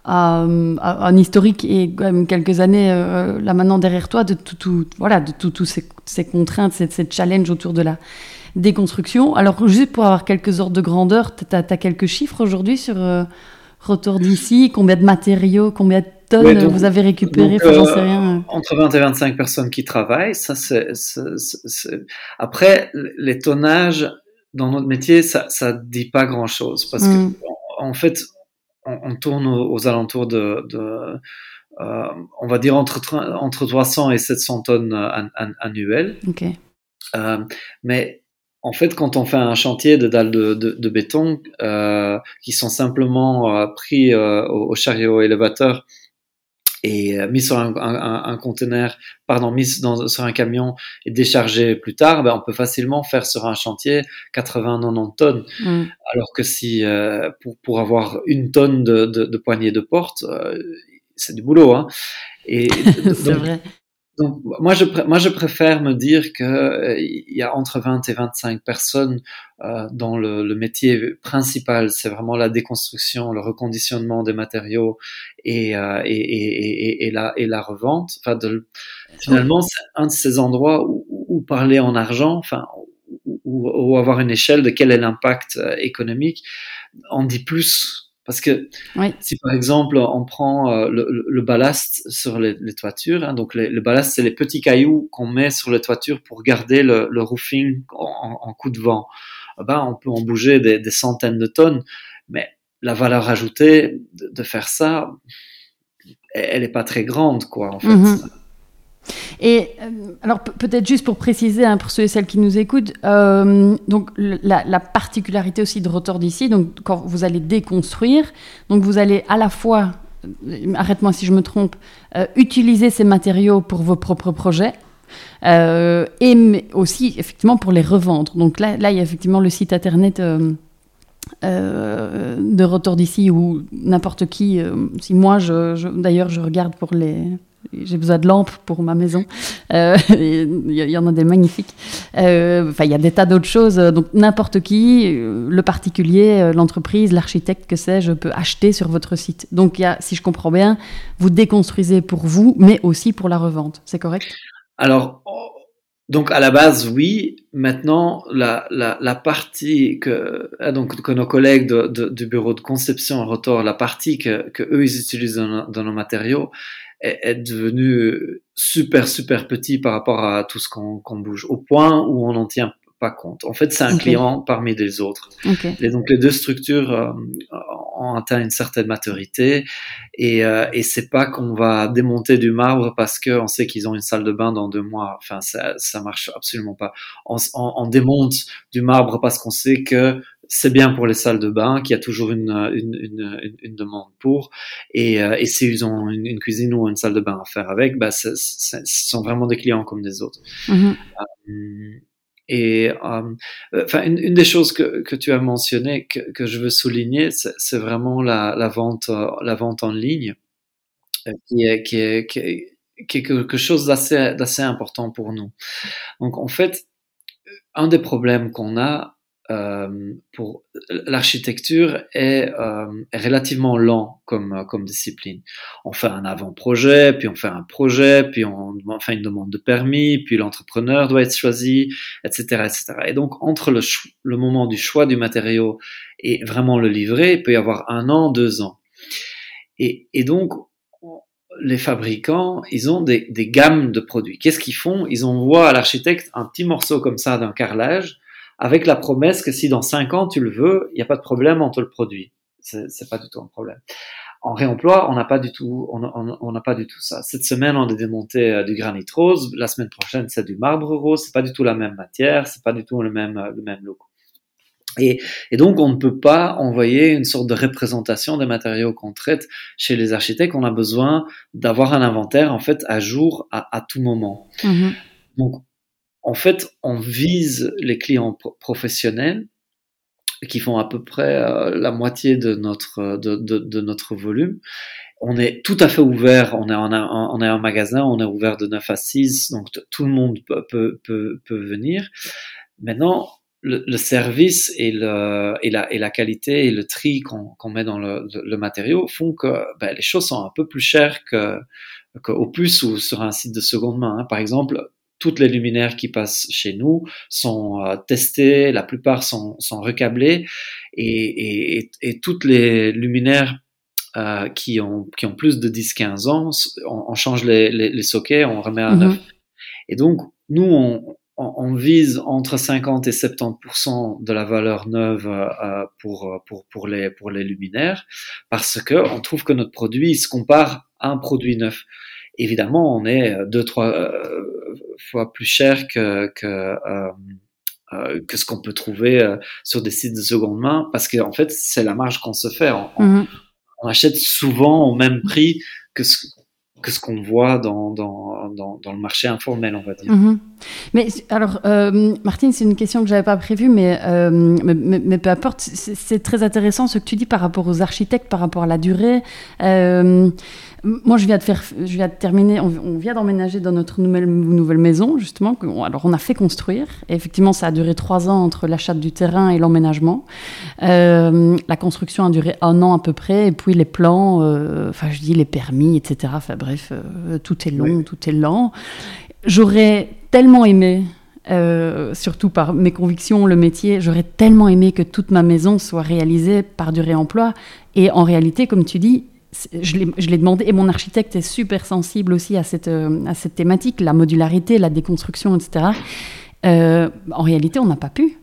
un historique et quand même quelques années là maintenant derrière toi de tout, voilà, de tous ces, ces, contraintes, ces, ces challenges autour de la, déconstruction. Alors, juste pour avoir quelques ordres de grandeur, tu as, quelques chiffres aujourd'hui sur euh, Retour d'ici? Combien de matériaux, combien de tonnes vous avez récupéré euh, sais rien. Entre 20 et 25 personnes qui travaillent. Ça, c'est, Après, les tonnages dans notre métier, ça ne dit pas grand-chose parce qu'en mm. en fait, on, tourne aux, alentours de, euh, on va dire entre, entre 300 et 700 tonnes annuelles. mais en fait, quand on fait un chantier de dalles de, de, de béton euh, qui sont simplement euh, pris euh, au, chariot élévateur et euh, mis sur un, un, un, conteneur, pardon, mis dans, sur un camion et déchargé plus tard, ben, on peut facilement faire sur un chantier 80-90 tonnes. Mm. Alors que si pour, pour avoir une tonne de, de, de poignées de porte, c'est du boulot. Hein. Et [LAUGHS] c'est vrai. Donc, moi, je, moi, je préfère me dire qu'il euh, y a entre 20 et 25 personnes euh, dont le, le, métier principal, c'est vraiment la déconstruction, le reconditionnement des matériaux et, euh, et, et, et, la, et la revente. Enfin, de, finalement, c'est un de ces endroits où, où parler en argent, enfin, ou, avoir une échelle de quel est l'impact économique, en dit plus parce que si par exemple on prend euh, le, le, ballast sur les, les toitures, hein, donc le ballast c'est les petits cailloux qu'on met sur les toitures pour garder le, le roofing en, en, coup de vent. Eh ben, on peut en bouger des, des, centaines de tonnes, mais la valeur ajoutée de, de faire ça, elle n'est pas très grande quoi en fait. Mm-hmm. Et euh, alors peut-être juste pour préciser hein, pour ceux et celles qui nous écoutent, euh, donc la, particularité aussi de Rotor d'ici, donc quand vous allez déconstruire, donc vous allez à la fois, euh, arrête-moi si je me trompe, utiliser ces matériaux pour vos propres projets. et mais aussi effectivement pour les revendre. Donc là, là il y a effectivement le site internet de Rotor d'ici où n'importe qui, si moi je, d'ailleurs je regarde pour les j'ai besoin de lampes pour ma maison. Euh, [LAUGHS] il y, en a des magnifiques. Euh, il y a des tas d'autres choses. Donc, n'importe qui, euh, le particulier, l'entreprise, l'architecte, que sais-je, peut acheter sur votre site. Donc, y a, si je comprends bien, vous déconstruisez pour vous, mais aussi pour la revente. C'est correct? Alors, donc à la base, oui. Maintenant, la, partie que, donc, que nos collègues du bureau de conception en la partie que, que eux ils utilisent dans nos matériaux, est, devenu super super petit par rapport à tout ce qu'on bouge, au point où on n'en tient pas compte. En fait, c'est un client parmi les autres. Et donc les deux structures euh, ont atteint une certaine maturité et, euh, et c'est pas qu'on va démonter du marbre parce qu'on sait qu'ils ont une salle de bain dans deux mois. Enfin, ça, ça marche absolument pas. On, on, on démonte du marbre parce qu'on sait que c'est bien pour les salles de bain, qu'il y a toujours une, une, une, une demande pour. Et, euh, et s'ils ont une, cuisine ou une salle de bain à faire avec, bah, ce sont vraiment des clients comme des autres. Mm-hmm. Euh, et euh, une, des choses que, que tu as mentionné que, que je veux souligner, c'est vraiment la, la, vente, la vente en ligne, qui est, qui qui est, qui est quelque chose d'assez important pour nous. Donc, en fait, un des problèmes qu'on a, euh, pour l'architecture est, euh, relativement lent comme comme discipline. On fait un avant-projet, puis on fait un projet, puis on, fait une demande de permis, puis l'entrepreneur doit être choisi, etc., etc. Et donc entre le, le moment du choix du matériau et vraiment le livrer, il peut y avoir un an, deux ans. Et, et donc les fabricants, ils ont des, des gammes de produits. Qu'est-ce qu'ils font? Ils envoient à l'architecte un petit morceau comme ça d'un carrelage avec la promesse que si dans cinq ans tu le veux, il n'y a pas de problème, on te le produit. C'est pas du tout un problème. En réemploi, on n'a pas du tout, on n'a pas du tout ça. Cette semaine, on a démonté euh, du granit rose. La semaine prochaine, c'est du marbre rose. C'est pas du tout la même matière. C'est pas du tout le même, euh, le même look. Et, et, donc, on ne peut pas envoyer une sorte de représentation des matériaux qu'on traite chez les architectes. On a besoin d'avoir un inventaire, en fait, à jour à, à tout moment. Mm-hmm. Donc, en fait, on vise les clients professionnels qui font à peu près euh, la moitié de notre, de, de, notre volume. On est tout à fait ouvert, on est, en, on est un magasin, on est ouvert de 9 à 6, donc tout le monde peut, peut, peut, venir. Maintenant, le, service et, le, et, la, et la qualité et le tri qu'on met dans le, le, matériau font que ben, les choses sont un peu plus chères qu'au plus ou sur un site de seconde main. Hein. Par exemple, toutes les luminaires qui passent chez nous sont euh, testées, la plupart sont, sont recablées et, et, et, toutes les luminaires euh, qui, ont, qui ont plus de 10-15 ans, on, on change les, les, les, sockets, on remet neuf. Mhm. Et donc, nous, on, on, vise entre 50 et 70% de la valeur neuve euh, pour, pour, pour, les, pour les luminaires parce que on trouve que notre produit se compare à un produit neuf évidemment, on est deux, trois fois plus cher que, que, euh, euh, que ce qu'on peut trouver sur des sites de seconde main, parce qu'en en fait, c'est la marge qu'on se fait. On, mhm. on, achète souvent au même prix que ce, que ce qu'on voit dans, dans, dans, dans, le marché informel, on va dire. Mhm. Mais alors, euh, Martine, c'est une question que j'avais pas prévue, mais, euh, mais, mais, peu importe. C'est très intéressant ce que tu dis par rapport aux architectes, par rapport à la durée. Euh, moi, je viens de faire, je viens de terminer. On, vient d'emménager dans notre nouvelle, nouvelle maison, justement. Alors, on a fait construire. Et effectivement, ça a duré trois ans entre l'achat du terrain et l'emménagement. Euh, la construction a duré un an à peu près, et puis les plans, euh, enfin, je dis les permis, etc. Enfin, bref, euh, tout est long, tout est lent. J'aurais tellement aimé euh, surtout par mes convictions, le métier. J'aurais tellement aimé que toute ma maison soit réalisée par du réemploi. Et en réalité, comme tu dis, je l'ai demandé, et mon architecte est super sensible aussi à cette, euh, à cette thématique, la modularité, la déconstruction, etc. Euh, en réalité, on n'a pas pu.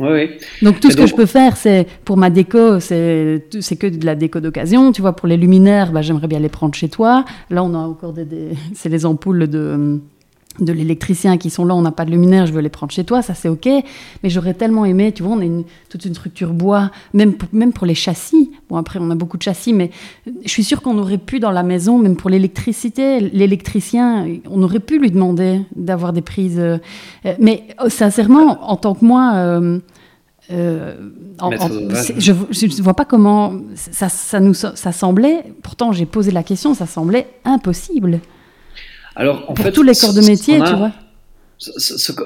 Oui, oui. Donc tout ce que je peux faire, c'est pour ma déco, c'est que de la déco d'occasion. Tu vois, pour les luminaires, bah, j'aimerais bien les prendre chez toi. Là, on a encore des, des [LAUGHS] c'est les ampoules de de l'électricien qui sont là, on n'a pas de luminaire, je veux les prendre chez toi, ça c'est ok. Mais j'aurais tellement aimé, tu vois, on a une, toute une structure bois, même pour, même pour les châssis. Bon, après, on a beaucoup de châssis, mais je suis sûre qu'on aurait pu dans la maison, même pour l'électricité, l'électricien, on aurait pu lui demander d'avoir des prises. Euh, mais euh, sincèrement, en tant que moi, euh, euh, je ne vois pas comment ça, ça, nous, ça semblait, pourtant j'ai posé la question, ça semblait impossible. Alors, en Pour fait, tous les corps de métier, tu vois. Ce,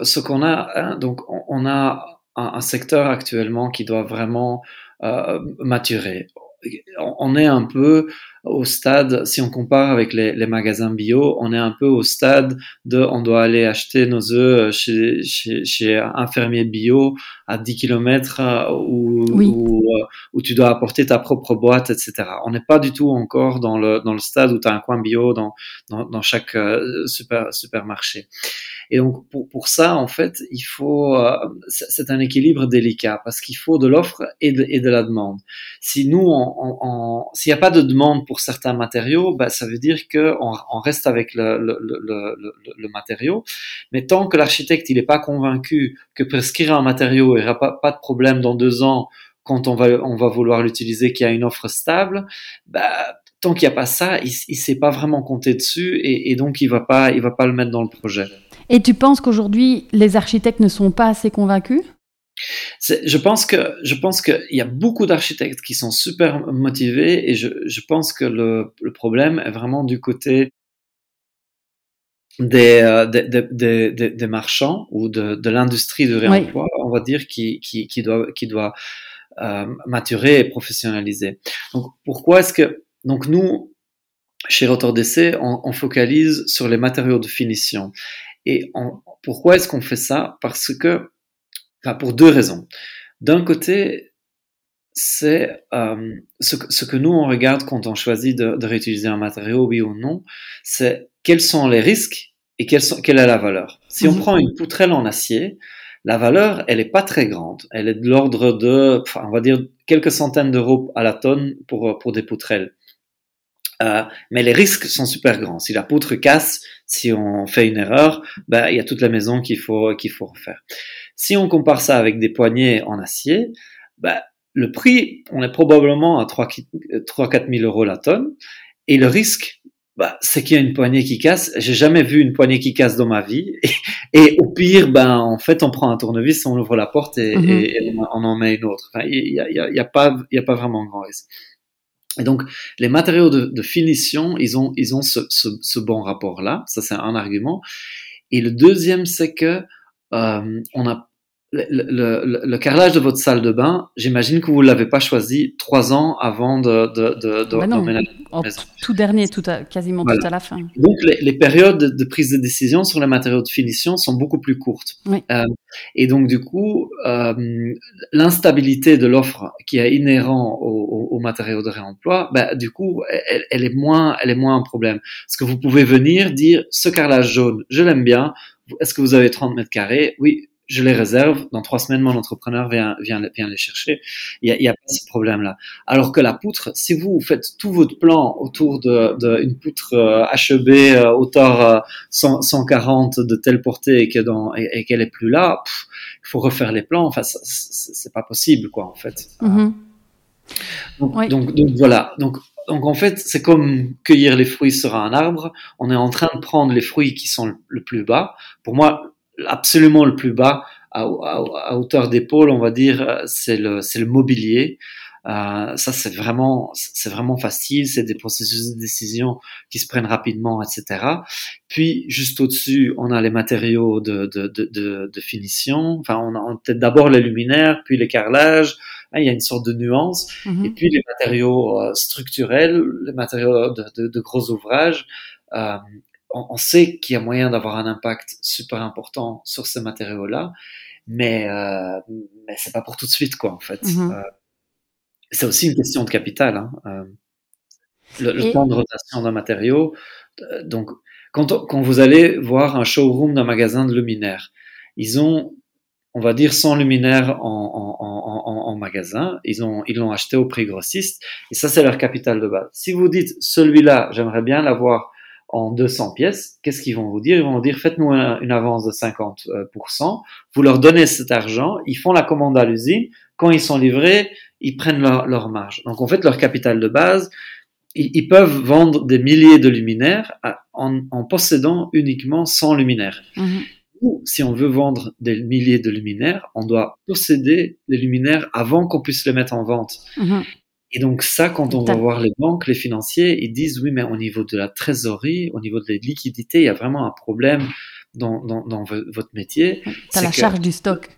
ce, qu'on a, hein, donc on a un, secteur actuellement qui doit vraiment euh, maturer. On est un peu au stade, si on compare avec les, les, magasins bio, on est un peu au stade de on doit aller acheter nos œufs chez, chez, chez un fermier bio à 10 km euh, où, où, euh, où, tu dois apporter ta propre boîte, etc. On n'est pas du tout encore dans le, dans le stade où tu as un coin bio dans, dans, dans chaque euh, super, supermarché. Et donc pour, pour ça, en fait, il faut, c'est un équilibre délicat parce qu'il faut de l'offre et de, et de la demande. Si nous, on, on, s'il n'y a pas de demande pour certains matériaux, bah, ça veut dire qu'on on reste avec le, matériau. Mais tant que l'architecte n'est pas convaincu que prescrire un matériau, il n'y aura pas, de problème dans deux ans quand on va, on va vouloir l'utiliser, qu'il y a une offre stable, bah, tant qu'il n'y a pas ça, il ne sait pas vraiment compter dessus et, et donc il ne va, pas, il va pas le mettre dans le projet. Et tu penses qu'aujourd'hui, les architectes ne sont pas assez convaincus? Je pense que je pense qu'il y a beaucoup d'architectes qui sont super motivés et je, je pense que le, le, problème est vraiment du côté des, euh, des, des, des, des, marchands ou de, de l'industrie de réemploi, on va dire, qui, qui, qui doit, qui doit euh, maturer et professionnaliser. Donc pourquoi est-ce que donc nous chez Rotor DC, on, on, focalise sur les matériaux de finition. Et on, pourquoi est-ce qu'on fait ça? Parce que Enfin, pour deux raisons. D'un côté, c'est euh, ce, ce, que nous on regarde quand on choisit de, de, réutiliser un matériau, oui ou non, c'est quels sont les risques et quelle, sont, quelle est la valeur. Si on mhm. prend une poutrelle en acier, la valeur, elle est pas très grande. Elle est de l'ordre de, on va dire, quelques centaines d'euros à la tonne pour, pour des poutrelles. Euh, mais les risques sont super grands. Si la poutre casse, si on fait une erreur, ben, il y a toute la maison qu'il faut, qu'il faut refaire. Si on compare ça avec des poignées en acier, bah, le prix, on est probablement à 3-4 000 euros la tonne. Et le risque, bah, c'est qu'il y a une poignée qui casse. J'ai jamais vu une poignée qui casse dans ma vie. [LAUGHS] Et, au pire, ben, en fait, on prend un tournevis, on ouvre la porte et, mhm. on en met une autre. Il n'y a, y a, y a, pas, y a pas vraiment grand risque. Et donc, les matériaux de, de finition, ils ont, ils ont ce, ce, ce bon rapport-là. Ça, c'est un argument. Et le deuxième, c'est que euh, on a le, le, le, carrelage de votre salle de bain, j'imagine que vous ne l'avez pas choisi trois ans avant de, de, de, de bah Tout dernier, tout à, quasiment tout à la fin. Donc les, les, périodes de prise de décision sur les matériaux de finition sont beaucoup plus courtes. Euh, et donc du coup, euh, l'instabilité de l'offre qui est inhérent aux, aux, matériaux de réemploi, bah, du coup, elle, elle, est moins, elle est moins un problème. Parce que vous pouvez venir dire, ce carrelage jaune, je l'aime bien, est-ce que vous avez 30 mètres carrés? Oui, je les réserve. Dans trois semaines, mon entrepreneur vient, vient, vient les chercher. Il n'y a, a, pas ce problème-là. Alors que la poutre, si vous faites tout votre plan autour d'une de, poutre HEB euh, hauteur 140 euh, de telle portée et qu'elle et, est plus là, il faut refaire les plans. Enfin, c'est pas possible, quoi, en fait. Mm-hmm. donc, donc, donc, voilà. Donc, donc en fait, c'est comme cueillir les fruits sur un arbre. On est en train de prendre les fruits qui sont le plus bas. Pour moi, absolument le plus bas, à, hauteur d'épaule, on va dire, c'est le, mobilier. Euh, ça, c'est vraiment, vraiment facile. C'est des processus de décision qui se prennent rapidement, etc. Puis, juste au-dessus, on a les matériaux de, de, finition. Enfin, on a peut-être d'abord les luminaires, puis les carrelages. Hein, il y a une sorte de nuance. Mm-hmm. Et puis, les matériaux euh, structurels, les matériaux de, de gros ouvrages. Euh, on, sait qu'il y a moyen d'avoir un impact super important sur ces matériaux-là, mais, euh, mais c'est pas pour tout de suite, quoi, en fait. Mm-hmm. Euh, c'est aussi une question de capital. Hein. Le, temps de rotation d'un matériau. Donc, quand, quand vous allez voir un showroom d'un magasin de luminaires, ils ont, on va dire, 100 luminaires en, magasin. Ils ont, ils l'ont acheté au prix grossiste. Et ça, c'est leur capital de base. Si vous dites, celui-là, j'aimerais bien l'avoir en 200 pièces, qu'est-ce qu'ils vont vous dire? Ils vont vous dire faites-nous une avance de 50%, euh, vous leur donnez cet argent, ils font la commande à l'usine, quand ils sont livrés, ils prennent leur, marge. Donc en fait, leur capital de base, ils, peuvent vendre des milliers de luminaires en, possédant uniquement 100 luminaires. Mhm. Coup, si on veut vendre des milliers de luminaires, on doit posséder les luminaires avant qu'on puisse les mettre en vente. Mhm. Et donc ça, quand on va voir les banques, les financiers, ils disent oui, mais au niveau de la trésorerie, au niveau des liquidités, il y a vraiment un problème dans, dans, dans votre métier. As la charge du stock.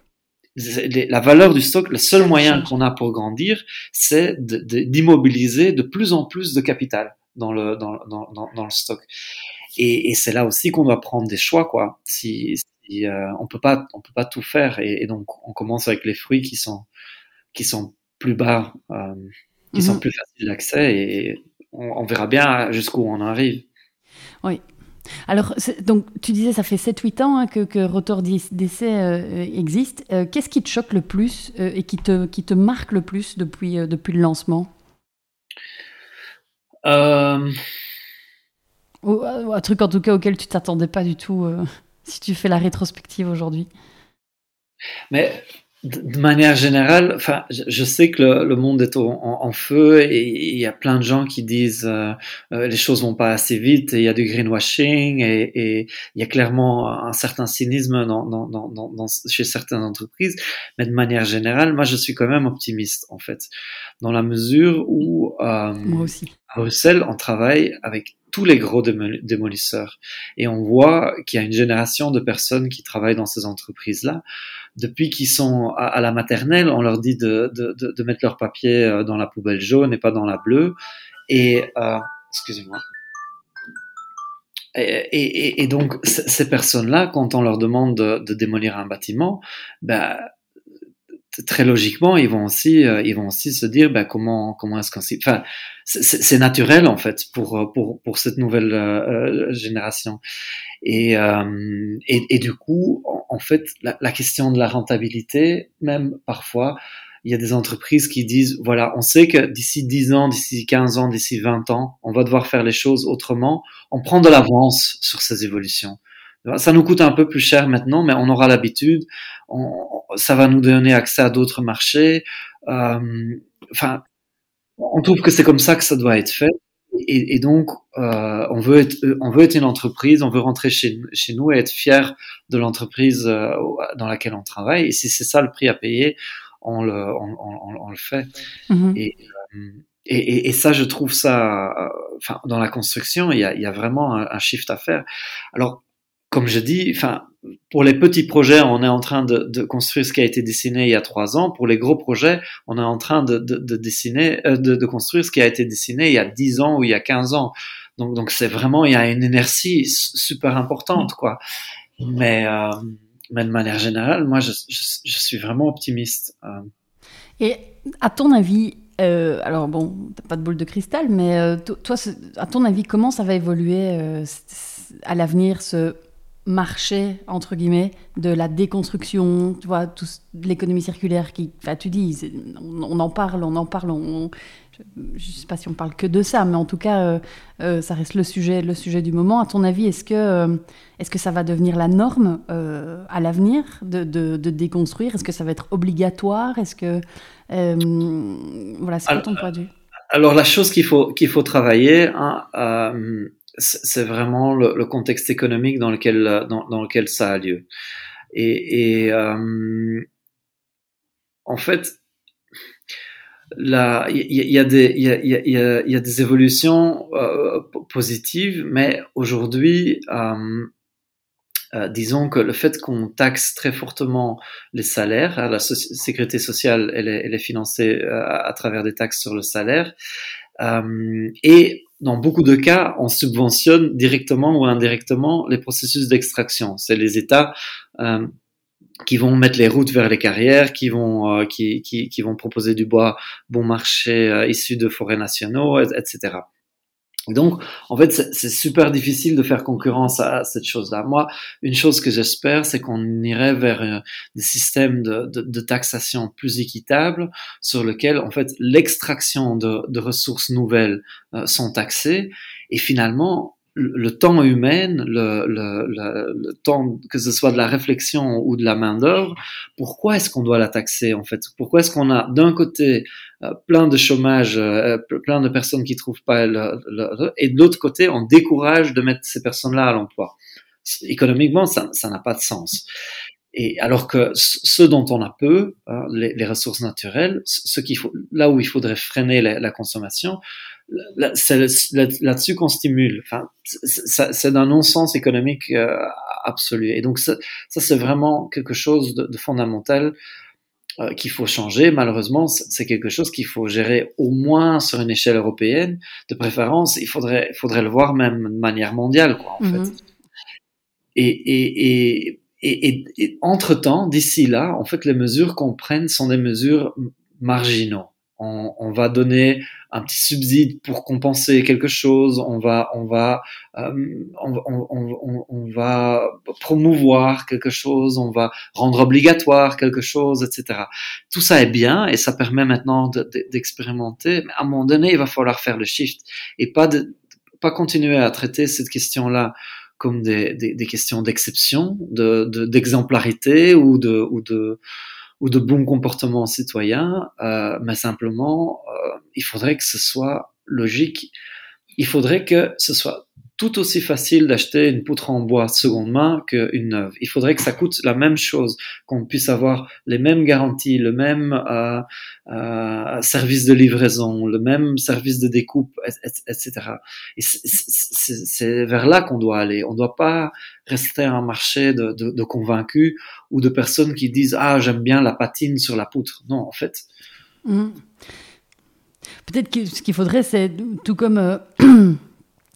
La valeur du stock, le seul moyen qu'on a pour grandir, c'est d'immobiliser de, de, plus en plus de capital dans le, dans, dans, dans le stock. Et, et c'est là aussi qu'on doit prendre des choix, quoi. Si, euh, on peut pas, on peut pas tout faire, et, et, donc on commence avec les fruits qui sont qui sont plus bas, euh, qui sont mhm. plus faciles d'accès, et on, on, verra bien jusqu'où on arrive. Oui. Alors, donc, tu disais, ça fait 7-8 ans hein, que, que Rotor d'essai euh, existe. Euh, qu'est-ce qui te choque le plus et qui te, qui te marque le plus depuis, depuis le lancement? Ou, un truc en tout cas auquel tu t'attendais pas du tout si tu fais la rétrospective aujourd'hui. Mais de manière générale, enfin, je sais que le, monde est en, feu et il y a plein de gens qui disent euh, euh, les choses vont pas assez vite. Il y a du greenwashing et, il y a clairement un certain cynisme dans, dans, dans, dans, chez certaines entreprises. Mais de manière générale, moi, je suis quand même optimiste en fait, dans la mesure où moi aussi. à Bruxelles, on travaille avec tous les gros démolisseurs. Et on voit qu'il y a une génération de personnes qui travaillent dans ces entreprises-là. Depuis qu'ils sont à, la maternelle, on leur dit de, de, de, de, mettre leur papier euh, dans la poubelle jaune et pas dans la bleue. Et, euh, excusez-moi. Et, et, et, donc, ces personnes-là, quand on leur demande de, de démolir un bâtiment, ben, très logiquement, ils vont aussi, euh, ils vont aussi se dire, ben, comment, comment est-ce qu'on enfin, c'est naturel en fait pour pour pour cette nouvelle euh, génération. Et, euh, et, et du coup, en, fait, la, la, question de la rentabilité, même parfois, il y a des entreprises qui disent, voilà, on sait que d'ici 10 ans, d'ici 15 ans, d'ici 20 ans, on va devoir faire les choses autrement. On prend de l'avance sur ces évolutions. Ça nous coûte un peu plus cher maintenant, mais on aura l'habitude. Ça va nous donner accès à d'autres marchés. Euh, enfin, on trouve que c'est comme ça que ça doit être fait. Et, et donc, euh, on veut être, on veut être une entreprise, on veut rentrer chez, chez nous et être fier de l'entreprise euh, dans laquelle on travaille. Et si c'est ça le prix à payer, on le, on, on, on le fait. Mm-hmm. Et, euh, et, et, ça, je trouve ça, euh, enfin, dans la construction, il y a, il y a vraiment un, un shift à faire. Alors, comme je dis, enfin, pour les petits projets, on est en train de, construire ce qui a été dessiné il y a trois ans. Pour les gros projets, on est en train de, de dessiner, euh, de, construire ce qui a été dessiné il y a dix ans ou il y a quinze ans. Donc, donc c'est vraiment, il y a une inertie super importante, quoi. Mais, euh, mais de manière générale, moi, je, suis vraiment optimiste. Euh. Et à ton avis, alors bon, t'as pas de boule de cristal, mais toi, à ton avis, comment ça va évoluer à l'avenir, ce marché, entre guillemets, de la déconstruction, tu vois, tout, l'économie circulaire qui, enfin, tu dis, on, en parle, on en parle, on, je ne sais pas si on parle que de ça, mais en tout cas, euh, euh, ça reste le sujet, le sujet du moment. À ton avis, est-ce que, euh, est-ce que ça va devenir la norme à l'avenir de, de, déconstruire? Est-ce que ça va être obligatoire? Est-ce que, voilà, c'est quoi ton point de vue? Alors, la chose qu'il faut, qu'il faut travailler, hein, c'est vraiment le, contexte économique dans lequel, dans, lequel ça a lieu. Et, euh, en fait, il y, a des y y, y a des évolutions euh, positives, mais aujourd'hui, euh, disons que le fait qu'on taxe très fortement les salaires, hein, la sécurité sociale, elle est, elle est financée à travers des taxes sur le salaire, et dans beaucoup de cas, on subventionne directement ou indirectement les processus d'extraction. C'est les États euh, qui vont mettre les routes vers les carrières, qui vont, euh, qui, qui, vont proposer du bois bon marché euh, issu de forêts nationaux, etc. Donc, en fait, c'est super difficile de faire concurrence à, cette chose-là. Moi, une chose que j'espère, c'est qu'on irait vers euh, des systèmes de, taxation plus équitables, sur lesquels, en fait, l'extraction de, de, ressources nouvelles euh, sont taxées, et finalement, le temps humain, le, le, le, temps que ce soit de la réflexion ou de la main d'œuvre, pourquoi est-ce qu'on doit la taxer en fait? Pourquoi est-ce qu'on a d'un côté euh, plein de chômage, euh, plein de personnes qui trouvent pas le, et de l'autre côté on décourage de mettre ces personnes-là à l'emploi? Économiquement, ça n'a pas de sens. Et alors que ce dont on a peu, hein, les, ressources naturelles, ce qu'il faut, là où il faudrait freiner la, consommation, là-dessus qu'on stimule. Enfin, c'est d'un non-sens économique euh, absolu. Et donc ça, ça c'est vraiment quelque chose de, de fondamental euh, qu'il faut changer. Malheureusement, c'est quelque chose qu'il faut gérer au moins sur une échelle européenne. De préférence, il faudrait, faudrait le voir même de manière mondiale, quoi, en mm-hmm. fait. Et, et, et et, et, entre-temps, d'ici là, en fait, les mesures qu'on prenne sont des mesures marginaux. On, on, va donner un petit subside pour compenser quelque chose, on va, on va, euh, on, on, on, va promouvoir quelque chose, on va rendre obligatoire quelque chose, etc. Tout ça est bien et ça permet maintenant d'expérimenter, mais à un moment donné, il va falloir faire le shift et pas de, pas continuer à traiter cette question-là comme des, des, des questions d'exception, d'exemplarité de, ou de, ou de ou de bon comportement citoyen, euh, mais simplement, euh, il faudrait que ce soit logique. Il faudrait que ce soit tout aussi facile d'acheter une poutre en bois seconde main qu'une neuve. Il faudrait que ça coûte la même chose, qu'on puisse avoir les mêmes garanties, le même euh, euh, service de livraison, le même service de découpe, etc. Et c'est vers là qu'on doit aller. On ne doit pas rester un marché de, convaincus ou de personnes qui disent ah j'aime bien la patine sur la poutre. Non, en fait. Mmh. Peut-être que ce qu'il faudrait, c'est tout comme euh, [CLEARS THROAT]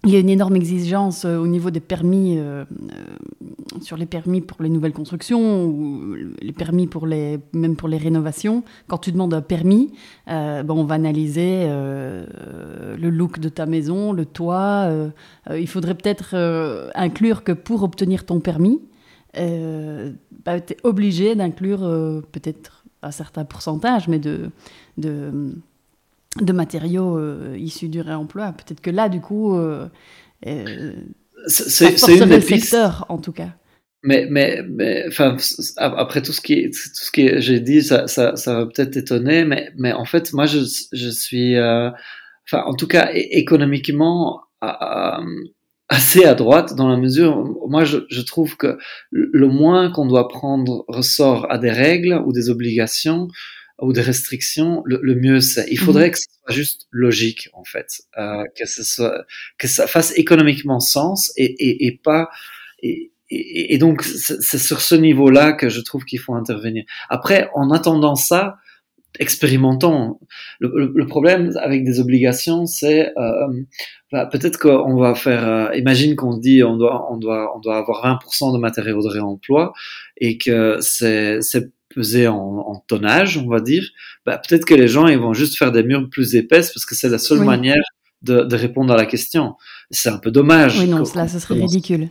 il y a une énorme exigence euh, au niveau des permis, euh, euh, sur les permis pour les nouvelles constructions, ou les permis pour les, même pour les rénovations. Quand tu demandes un permis, bon, on va analyser le look de ta maison, le toit. il faudrait peut-être inclure que pour obtenir ton permis, bah, tu es obligé d'inclure peut-être un certain pourcentage, mais de, de de matériaux euh, issus du réemploi. Peut-être que là, du coup, euh, euh c'est une des pistes. en tout cas. Mais, mais, mais, enfin, après tout ce qui, tout ce que j'ai dit, ça, ça, ça va peut-être étonner, mais, mais en fait, moi, je, je suis, euh, enfin, en tout cas, économiquement, [LAUGHS] assez à droite dans la mesure, moi, je, je trouve que le moins qu'on doit prendre ressort à des règles ou des obligations, ou des restrictions, le, le mieux c'est. Il faudrait mhm. que ce soit juste logique en fait, euh, que ce soit que ça fasse économiquement sens et, et, et pas et, et, donc c'est sur ce niveau-là que je trouve qu'il faut intervenir. Après, en attendant ça, expérimentons. Le, le, problème avec des obligations, c'est euh, bah, peut-être qu'on va faire. Euh, imagine qu'on dit on doit on doit on doit avoir 20% de matériaux de réemploi et que c'est c'est pesé en, en, tonnage, on va dire, bah, peut-être que les gens ils vont juste faire des murs plus épaisses parce que c'est la seule manière de, de, répondre à la question. C'est un peu dommage. Oui, non, cela, ce serait ridicule.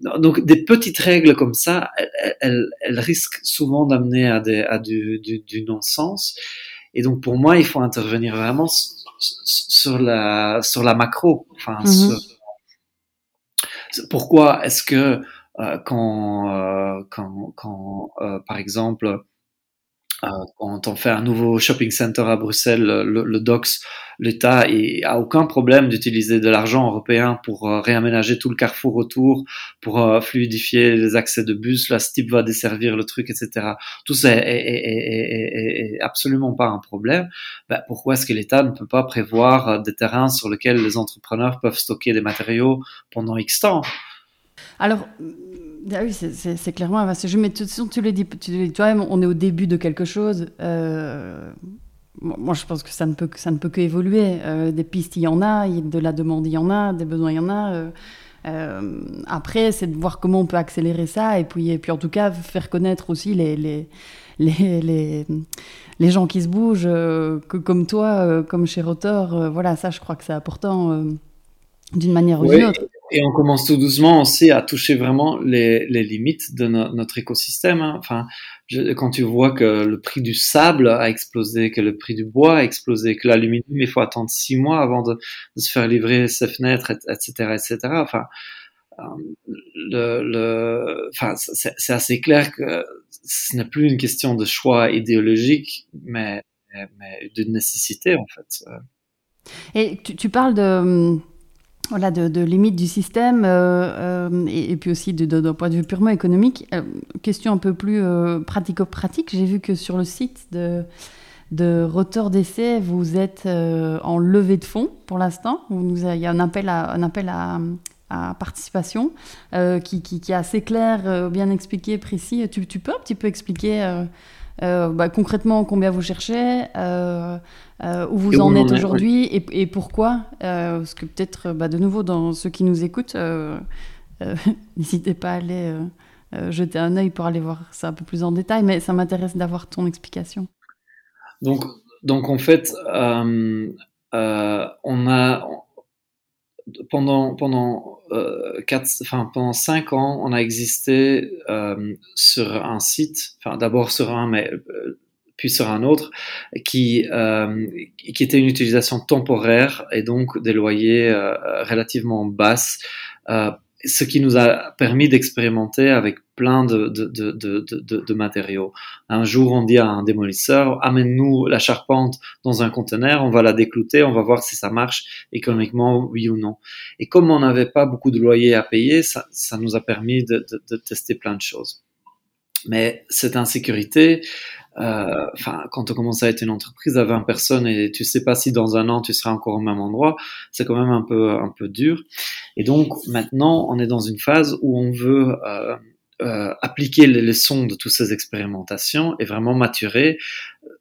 Donc, des petites règles comme ça, elles, elles, elles risquent souvent d'amener à, des, à du, du, du non-sens. Et donc, pour moi, il faut intervenir vraiment sur la, sur la macro. Enfin, sur, pourquoi est-ce que quand, euh, quand, quand euh, par exemple, quand on fait un nouveau shopping center à Bruxelles, le, le DOCS, l'État a aucun problème d'utiliser de l'argent européen pour réaménager tout le carrefour autour, pour fluidifier les accès de bus. La STIP va desservir le truc, etc. Tout ça est, est, est, est absolument pas un problème. Ben, pourquoi est-ce que l'État ne peut pas prévoir des terrains sur lesquels les entrepreneurs peuvent stocker des matériaux pendant X temps? Alors, ah oui, c'est clairement un vaste jeu, mais tu, tu l'as dit, toi-même, on est au début de quelque chose. Euh, moi, je pense que ça ne peut, ça ne peut que évoluer. Euh, des pistes, il y en a, de la demande, il y en a, des besoins, il y en a. Euh, après, c'est de voir comment on peut accélérer ça et puis, et puis en tout cas, faire connaître aussi les, les, les, les, les gens qui se bougent, que, comme toi, comme chez Rotor. voilà, ça, je crois que c'est important d'une manière ou d'une autre. Et on commence tout doucement aussi à toucher vraiment les, limites de notre écosystème. Hein. Enfin, quand tu vois que le prix du sable a explosé, que le prix du bois a explosé, que l'aluminium, il faut attendre six mois avant de, se faire livrer ses fenêtres, etc., etc. Enfin, euh, le, le, enfin, c'est assez clair que ce n'est plus une question de choix idéologique, mais, mais de nécessité en fait. Et tu, tu parles de voilà, de, limites du système euh, euh, et, puis aussi d'un point de vue purement économique. Euh, question un peu plus pratico-pratique, j'ai vu que sur le site de, de Rotor d'essai, vous êtes en levée de fonds pour l'instant. Il y a un appel à, participation qui, est assez clair, bien expliqué, précis. Tu, peux un petit peu expliquer bah, concrètement combien vous cherchez euh, où vous en êtes aujourd'hui et, et, pourquoi euh, Parce que peut-être, bah, de nouveau, dans ceux qui nous écoutent, euh, [LAUGHS] n'hésitez pas à aller jeter un œil pour aller voir ça un peu plus en détail, mais ça m'intéresse d'avoir ton explication. Donc, donc en fait, on a pendant pendant quatre, enfin pendant cinq ans, on a existé sur un site, enfin d'abord sur un, mais puis sur un autre qui, euh, qui était une utilisation temporaire et donc des loyers euh, relativement basses, euh, ce qui nous a permis d'expérimenter avec plein de, de, de, de, matériaux. Un jour, on dit à un démolisseur, amène-nous la charpente dans un conteneur, on va la déclouter, on va voir si ça marche économiquement, oui ou non. Et comme on n'avait pas beaucoup de loyers à payer, ça, ça nous a permis de tester plein de choses. Mais cette insécurité, euh, enfin, quand on commence à être une entreprise à 20 personnes et tu sais pas si dans un an tu seras encore au même endroit, c'est quand même un peu un peu dur. Et donc maintenant, on est dans une phase où on veut euh, euh, appliquer les leçons de toutes ces expérimentations et vraiment maturer,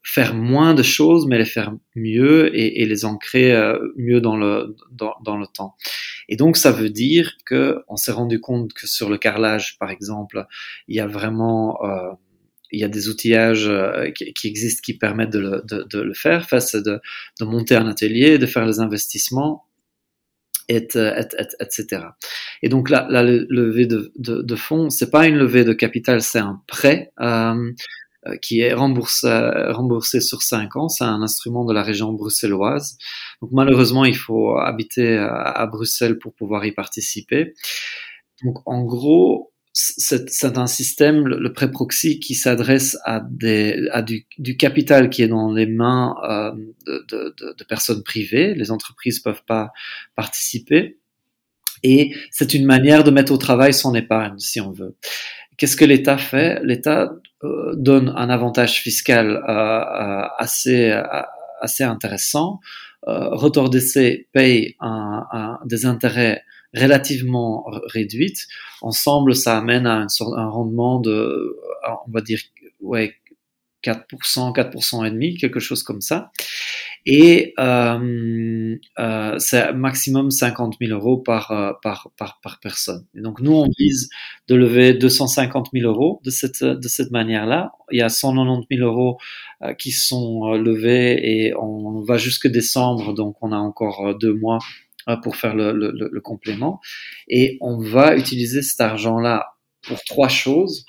faire moins de choses mais les faire mieux et, et les ancrer euh, mieux dans le dans, dans, le temps. Et donc ça veut dire que on s'est rendu compte que sur le carrelage par exemple, il y a vraiment euh, il y a des outillages euh, qui, existent qui permettent de le, faire, face de, monter un atelier, de faire les investissements, et, et, et, etc. Et donc la, la levée de, de, fonds, c'est pas une levée de capital, c'est un prêt. Euh, euh qui est remboursé, sur 5 ans. C'est un instrument de la région bruxelloise. Donc malheureusement, il faut habiter à Bruxelles pour pouvoir y participer. Donc en gros, c'est un système, le pré-proxy, qui s'adresse à, des, à du, du, capital qui est dans les mains euh, de, de, de, personnes privées. Les entreprises peuvent pas participer. Et c'est une manière de mettre au travail son épargne, si on veut. Qu'est-ce que l'État fait? L'État euh, donne un avantage fiscal euh, euh assez, euh, assez intéressant. Euh, d'essai paye un, un, des intérêts relativement réduite. Ensemble, ça amène à un rendement de, on va dire, ouais, 4%, 4% et demi, quelque chose comme ça. Et euh, euh, c'est maximum 50 000 euros par, euh, par, par, par personne. Et donc nous, on vise de lever 250 000 euros de cette, de cette manière-là. Il y a 190 000 euros euh, qui sont levés et on va jusque décembre, donc on a encore deux mois euh, pour faire le, le, le, complément. Et on va utiliser cet argent-là pour trois choses.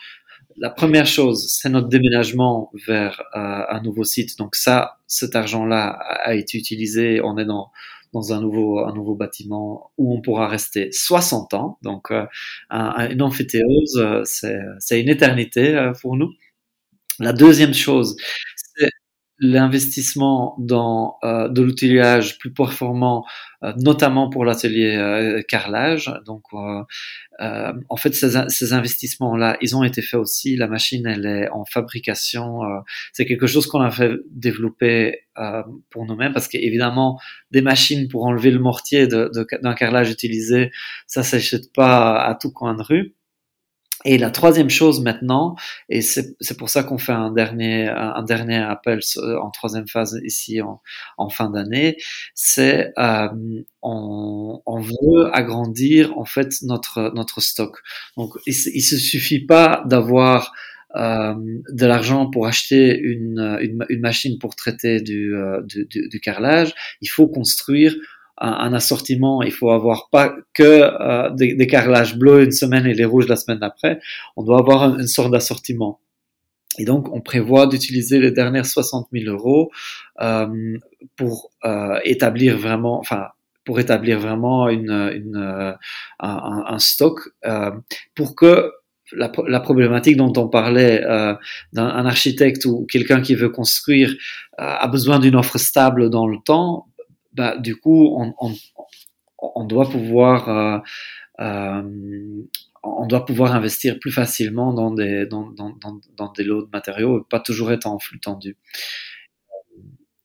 La première chose, c'est notre déménagement vers euh, un nouveau site. Donc ça, cet argent-là a été utilisé. On est dans dans un nouveau un nouveau bâtiment où on pourra rester 60 ans. Donc euh, un, une amphithéose, euh, c'est une éternité pour nous. La deuxième chose, l'investissement dans euh, de l'outillage plus performant, euh, notamment pour l'atelier euh, carrelage. Donc, euh, euh, en fait, ces, ces investissements-là, ils ont été faits aussi. La machine, elle est en fabrication. c'est quelque chose qu'on a fait développer pour nous-mêmes, parce qu'évidemment, des machines pour enlever le mortier d'un de, carrelage utilisé, ça s'achète pas à tout coin de rue. Et la troisième chose maintenant, et c'est pour ça qu'on fait un dernier, un dernier appel en troisième phase ici en, en fin d'année, c'est euh, on, on, veut agrandir en fait notre notre stock. Donc il, il se suffit pas d'avoir euh, de l'argent pour acheter une, une, machine pour traiter euh, du, du, du carrelage. Il faut construire un, assortiment. Il faut avoir pas que euh, des, des, carrelages bleus une semaine et les rouges la semaine d'après. On doit avoir une sorte d'assortiment. Et donc, on prévoit d'utiliser les dernières 60 000 euros euh, pour euh, établir vraiment, enfin, pour établir vraiment une, une euh, un, un, stock euh, pour que la, la, problématique dont on parlait euh, d'un architecte ou quelqu'un qui veut construire a besoin d'une offre stable dans le temps bah, du coup, on, on, doit pouvoir on doit pouvoir investir plus facilement dans des, dans, dans, dans, des lots de matériaux, pas toujours être en flux tendu.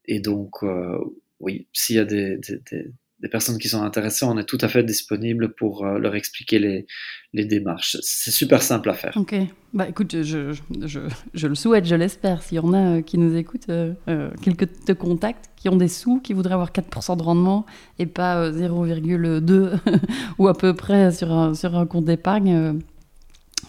Et donc, oui, s'il y a des, des personnes qui sont intéressées, on est tout à fait disponible pour euh, leur expliquer les, les démarches. C'est super simple à faire. Ok. Bah écoute, je, je, je, le souhaite, je l'espère. S'il y en a euh, qui nous écoutent, euh, quelques te contacts, qui ont des sous, qui voudraient avoir 4% de rendement et pas 0,2 [LAUGHS] ou à peu près sur un, sur un compte d'épargne.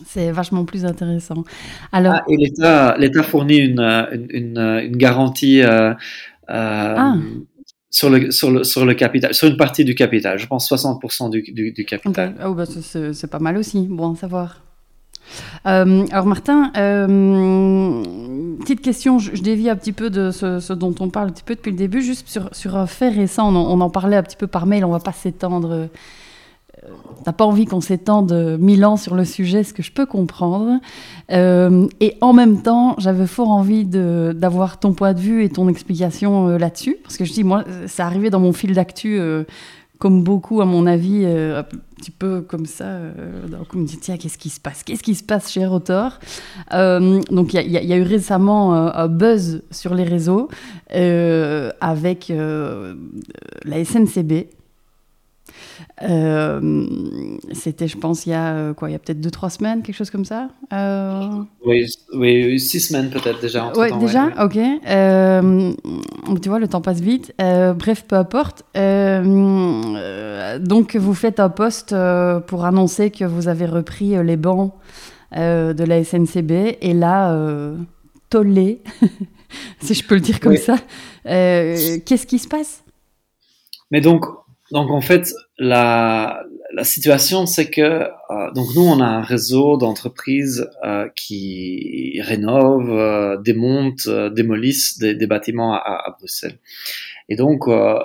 c'est vachement plus intéressant. Alors... Ah, et l'État fournit une, une, une, garantie ah sur le, sur le, sur le capital, sur une partie du capital. Je pense 60% du, du, du, capital. Oh, bah, c'est pas mal aussi. Bon à savoir. Euh, alors Martin, euh, petite question, je, dévie un petit peu de ce, dont on parle un petit peu depuis le début, juste sur, sur un fait récent, on on en, parlait un petit peu par mail, on va pas s'étendre T'as pas envie qu'on s'étende mille ans sur le sujet, ce que je peux comprendre. Euh, et en même temps, j'avais fort envie d'avoir ton point de vue et ton explication euh, là-dessus. Parce que je dis, moi, c'est arrivé dans mon fil d'actu, euh, comme beaucoup, à mon avis, un petit peu comme ça. on me dit, tiens, qu'est-ce qui se passe? Qu'est-ce qui se passe chez Rotor? Donc, il y, a eu récemment un buzz sur les réseaux avec la SNCB euh, c'était, je pense, il y a euh, quoi Il y a peut-être deux, trois semaines, quelque chose comme ça euh... oui, oui, six semaines peut-être déjà. Oui, déjà, ok. Euh, tu vois, le temps passe vite. bref, peu importe. donc, vous faites un poste pour annoncer que vous avez repris les bancs de la SNCB. Et là, tollé, [LAUGHS] si je peux le dire comme ça. Qu'est-ce qui se passe? Mais donc, donc en fait, la, la situation, c'est que euh, donc nous, on a un réseau d'entreprises euh, qui rénovent, euh, démontent, euh, démolissent des, des bâtiments à, à, Bruxelles. Et donc euh,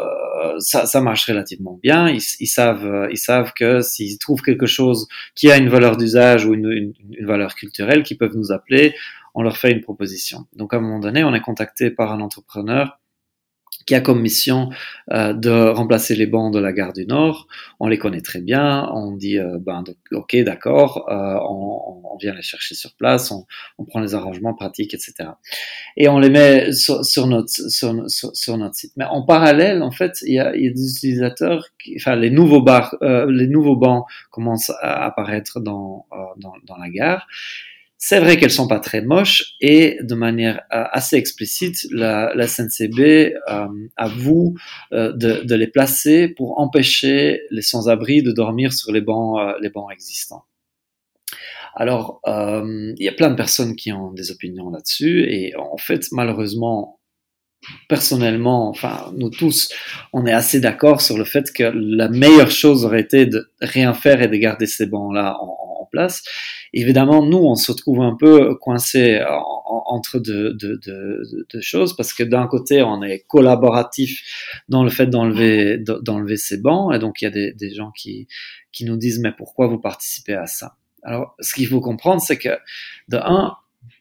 ça, ça, marche relativement bien. Ils, ils, savent, ils savent que s'ils trouvent quelque chose qui a une valeur d'usage ou une, une, une valeur culturelle, qu'ils peuvent nous appeler. On leur fait une proposition. Donc à un moment donné, on est contacté par un entrepreneur qui a comme mission euh, de remplacer les bancs de la gare du Nord. On les connaît très bien. On dit, euh, ben, ok, d'accord, euh, on, vient les chercher sur place, on, on, prend les arrangements pratiques, etc. Et on les met sur, sur notre sur, sur, notre site. Mais en parallèle, en fait, il y a, y a des utilisateurs, qui, enfin, les nouveaux bars, euh, les nouveaux bancs commencent à apparaître dans, euh, dans, dans la gare. C'est vrai qu'elles sont pas très moches et de manière euh, assez explicite, la, SNCB euh, avoue euh, de, les placer pour empêcher les sans-abri de dormir sur les bancs, euh, existants. Alors, il y a plein de personnes qui ont des opinions là-dessus et en fait, malheureusement, personnellement, enfin, nous tous, on est assez d'accord sur le fait que la meilleure chose aurait été de rien faire et de garder ces bancs-là en évidemment, nous, on se retrouve un peu coincé entre deux, choses parce que d'un côté, on est collaboratif dans le fait d'enlever d'enlever ces bancs et donc il y a des, des gens qui qui nous disent mais pourquoi vous participez à ça? Alors, ce qu'il faut comprendre, c'est que de un,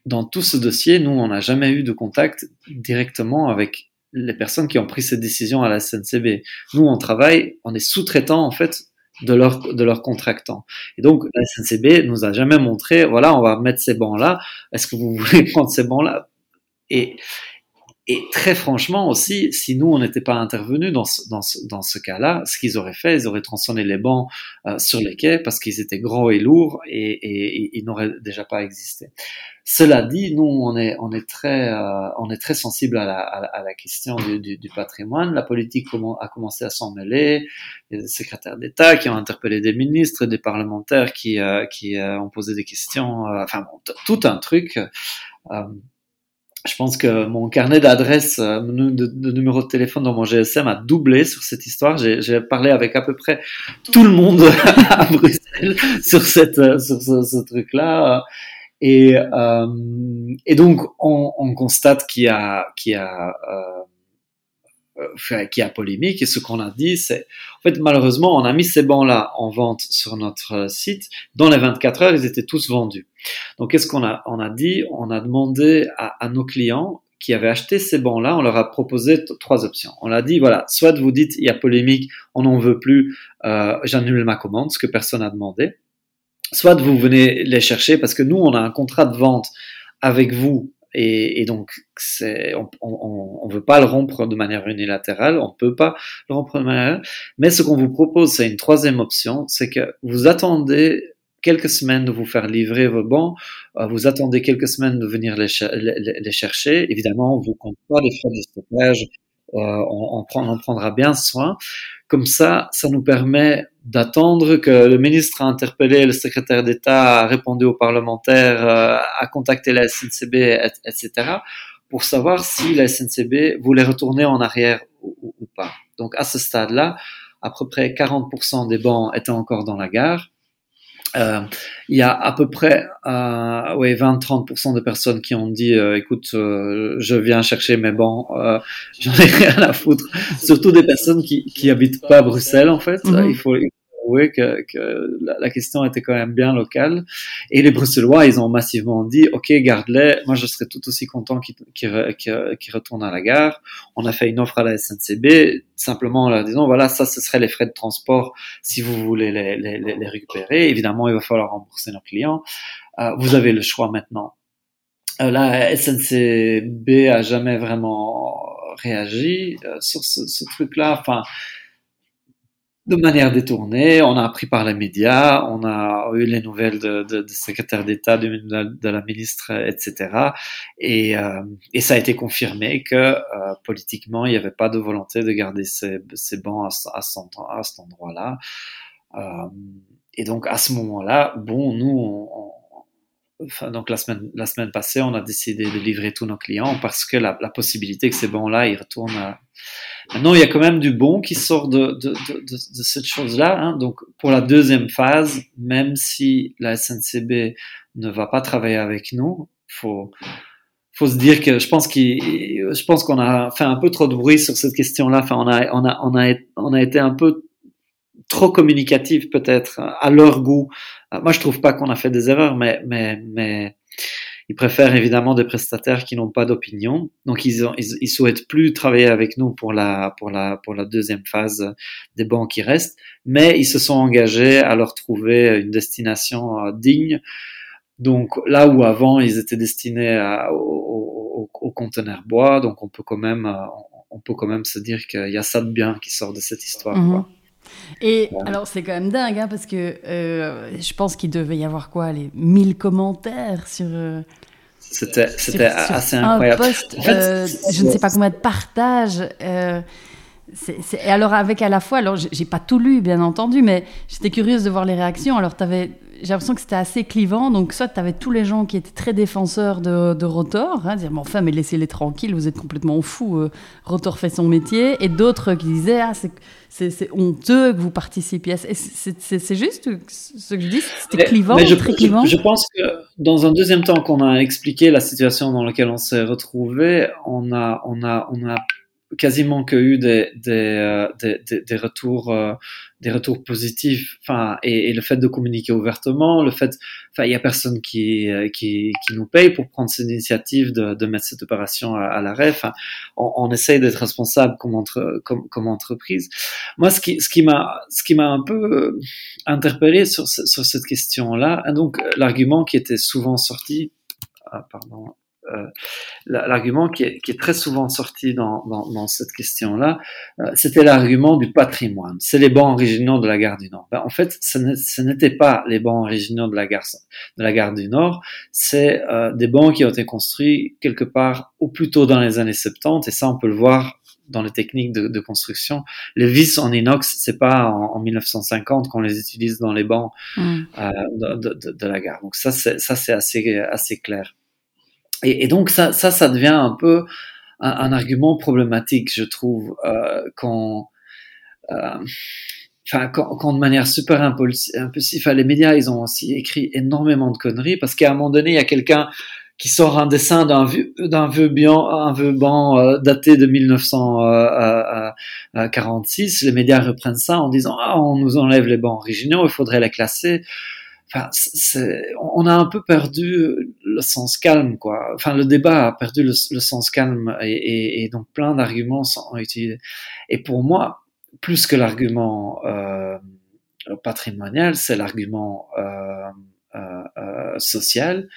dans tout ce dossier, nous, on n'a jamais eu de contact directement avec les personnes qui ont pris cette décision à la SNCB. Nous, on travaille, on est sous-traitant en fait de leur de leur contractant. Et donc la SNCB nous a jamais montré voilà on va mettre ces bancs là. Est-ce que vous voulez [LAUGHS] prendre ces bancs là Et et très franchement aussi, si nous on n'était pas intervenus dans ce, dans ce, dans ce cas-là, ce qu'ils auraient fait, ils auraient tronçonné les bancs euh, sur les quais parce qu'ils étaient gros et lourds et, et, ils n'auraient déjà pas existé. Cela dit, nous, on est, on est très, euh, on est très sensible à la, à la question du, du, patrimoine. La politique a commencé à s'en mêler. Il y a des secrétaires d'État qui ont interpellé des ministres, des parlementaires qui, euh, qui euh, ont posé des questions. Euh, enfin, bon, tout un truc. Euh, je pense que mon carnet d'adresses, de, de, numéro de téléphone dans mon GSM a doublé sur cette histoire. J'ai parlé avec à peu près tout le monde [LAUGHS] à Bruxelles sur cette, sur ce, ce truc-là. Et, euh, et donc, on, on constate qu'il y a, qu'il y a, euh, euh qu'il y a polémique. Et ce qu'on a dit, c'est, en fait, malheureusement, on a mis ces bancs-là en vente sur notre site. Dans les 24 heures, ils étaient tous vendus. Donc, qu'est-ce qu'on a, on a dit? On a demandé à, à nos clients qui avaient acheté ces bancs-là, on leur a proposé trois options. On a dit, voilà, soit vous dites, il y a polémique, on n'en veut plus, euh, j'annule ma commande, ce que personne n'a demandé. Soit vous venez les chercher parce que nous, on a un contrat de vente avec vous et, et donc on, on, veut pas le rompre de manière unilatérale, on peut pas le rompre de manière. Mais ce qu'on vous propose, c'est une troisième option, c'est que vous attendez quelques semaines de vous faire livrer vos bons, euh, vous attendez quelques semaines de venir les, les, chercher. Évidemment, on vous compte pas les frais de stockage, on, on, on prendra bien soin. Comme ça, ça nous permet d'attendre que le ministre a interpellé le secrétaire d'État, a répondu aux parlementaires, euh, a contacté la SNCB, etc., pour savoir si la SNCB voulait retourner en arrière ou, ou pas. Donc à ce stade-là, à peu près 40% des bancs étaient encore dans la gare. Euh, il y a à peu près euh, ouais, 20-30% de personnes qui ont dit euh, écoute, euh, je viens chercher mes bancs, euh, [LAUGHS] j'en ai rien à foutre. Surtout des personnes qui, qui habitent pas à Bruxelles en fait. Mm -hmm. Il faut que, la, question était quand même bien locale. Et les Bruxellois, ils ont massivement dit, OK, garde-les, moi je serais tout aussi content qu'ils qu qu retournent à la gare. On a fait une offre à la SNCB, simplement en leur disant, voilà, ça, ce serait les frais de transport si vous voulez les récupérer. Évidemment, il va falloir rembourser nos clients. Euh, vous avez le choix maintenant. Euh, la SNCB a jamais vraiment réagi euh, sur ce, ce truc-là. Enfin, de manière détournée. On a appris par les médias, on a eu les nouvelles de, de, de secrétaire d'État, de, la ministre, etc. Et, euh, et, ça a été confirmé que euh, politiquement, il n'y avait pas de volonté de garder ces, ces bancs à, à, cet endroit-là. Euh, et donc à ce moment-là, bon, nous, on Donc la semaine, la semaine passée, on a décidé de livrer tous nos clients parce que la, la possibilité que ces bons-là, ils retournent à... Maintenant, il y a quand même du bon qui sort de, de, de, de, de cette chose-là. Hein. Donc, pour la deuxième phase, même si la SNCB ne va pas travailler avec nous, faut faut se dire que je pense qu'il, je pense qu'on a fait un peu trop de bruit sur cette question-là. Enfin, on a, on a, on a, on a été un peu trop communicatif peut-être à leur goût. Moi, je trouve pas qu'on a fait des erreurs, mais, mais, mais ils préfèrent évidemment des prestataires qui n'ont pas d'opinion. Donc, ils, ont, ils, souhaitent plus travailler avec nous pour la, pour la, pour la deuxième phase des banques qui restent, mais ils se sont engagés à leur trouver une destination euh, digne. Donc, là où avant, ils étaient destinés au, conteneur bois, donc on peut quand même, euh, on peut quand même se dire qu'il y a ça de bien qui sort de cette histoire. Quoi. Et ouais. alors, c'est quand même dingue, hein, parce que euh, je pense qu'il devait y avoir quoi, les 1000 commentaires sur. Euh, c'était assez incroyable. Un post, euh, je ne sais pas combien de partages. Euh, c est, c est, et alors, avec à la fois, alors j'ai pas tout lu, bien entendu, mais j'étais curieuse de voir les réactions. Alors, tu avais j'ai l'impression que c'était assez clivant. Donc, soit tu avais tous les gens qui étaient très défenseurs de, de Rotor, hein, dire, mais enfin, mais laissez-les tranquilles, vous êtes complètement fous, euh, Rotor fait son métier. Et d'autres qui disaient, ah, c'est honteux que vous participiez. C'est juste ce que je dis, c'était clivant, mais je, très clivant. Je, je, pense que dans un deuxième temps qu'on a expliqué la situation dans laquelle on s'est retrouvé, on a, on a, on a quasiment que eu des, des, euh, des, des, retours euh, des retours positifs enfin et, le fait de communiquer ouvertement le fait enfin il y a personne qui, euh, qui, nous paye pour prendre cette initiative de, de mettre cette opération à, à l'arrêt. Enfin on, essaye d'être responsable comme, entre, comme, entreprise. Moi ce qui ce qui m'a ce qui m'a un peu interpellé sur, sur cette question là donc l'argument qui était souvent sorti ah, pardon euh, l'argument qui est, qui est, très souvent sorti dans, dans, dans cette question-là, euh, c'était l'argument du patrimoine. C'est les bancs originaux de la gare du Nord. Ben, en fait, ce n'était pas les bancs originaux de la gare, de la gare du Nord, c'est euh, des bancs qui ont été construits quelque part au plus tôt dans les années 70, et ça on peut le voir dans les techniques de, de construction. Les vis en inox, c'est pas en, en, 1950 qu'on les utilise dans les bancs mm. euh, de, de, de, la gare. Donc ça, c'est ça c'est assez assez clair. Et, donc ça, ça, devient un peu un, argument problématique, je trouve, euh, quand, euh, enfin, quand, de manière super impulsive, les médias, ils ont aussi écrit énormément de conneries parce qu'à un moment donné, il y a quelqu'un qui sort un dessin d'un vieux, d'un vieux banc, un vieux banc euh, daté de 1946. Les médias reprennent ça en disant ah on nous enlève les bancs originaux, il faudrait les classer. Enfin, on a un peu perdu le sens calme, quoi. Enfin, le débat a perdu le, sens calme et, et, donc plein d'arguments sont utilisés. Et pour moi, plus que l'argument euh, patrimonial, c'est l'argument euh, euh, euh social.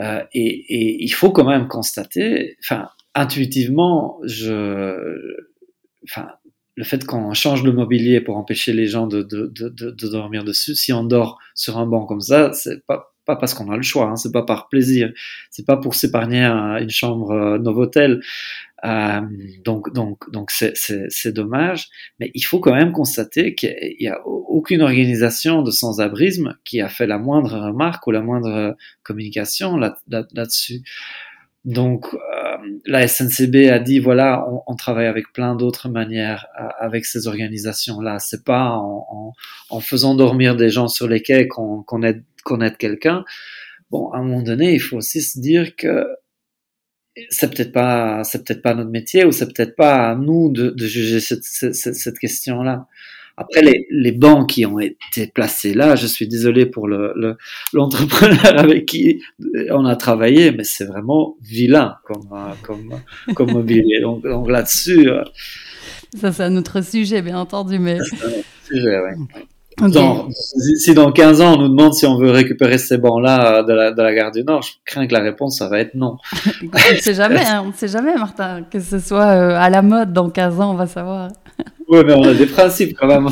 Euh, et, et, il faut quand même constater, enfin, intuitivement, je, enfin, le fait qu'on change le mobilier pour empêcher les gens de, de, de, de, dormir dessus, si on dort sur un banc comme ça, c'est pas pas parce qu'on a le choix, hein, c'est pas par plaisir, c'est pas pour s'épargner une chambre euh, Novotel. Euh, donc donc donc c'est c'est dommage, mais il faut quand même constater qu'il y a aucune organisation de sans-abrisme qui a fait la moindre remarque ou la moindre communication là là-dessus. Donc, euh, la SNCB a dit voilà, on, travaille avec plein d'autres manières euh, avec ces organisations-là. C'est pas en, faisant dormir des gens sur les quais qu'on aide, aide quelqu'un. Bon, à un moment donné, il faut aussi se dire que c'est peut-être pas, c'est peut-être pas notre métier ou c'est peut-être pas à nous de, juger cette, cette, cette question-là. Après, les, les bancs qui ont été placés là, je suis désolé pour le, l'entrepreneur [LAUGHS] avec qui on a travaillé, mais c'est vraiment vilain comme, comme, comme mobilier. Donc, donc là-dessus. Euh, Ça, c'est un autre sujet, bien entendu, mais. C'est un autre sujet, oui. [LAUGHS] Dans, si dans 15 ans on nous demande si on veut récupérer ces bancs-là de la, de la gare du Nord, je crains que la réponse ça va être non. [LAUGHS] on ne sait jamais, hein, on ne sait jamais, Martin, que ce soit euh, à la mode dans 15 ans, on va savoir. [LAUGHS] Oui, mais on a des principes quand même. [LAUGHS]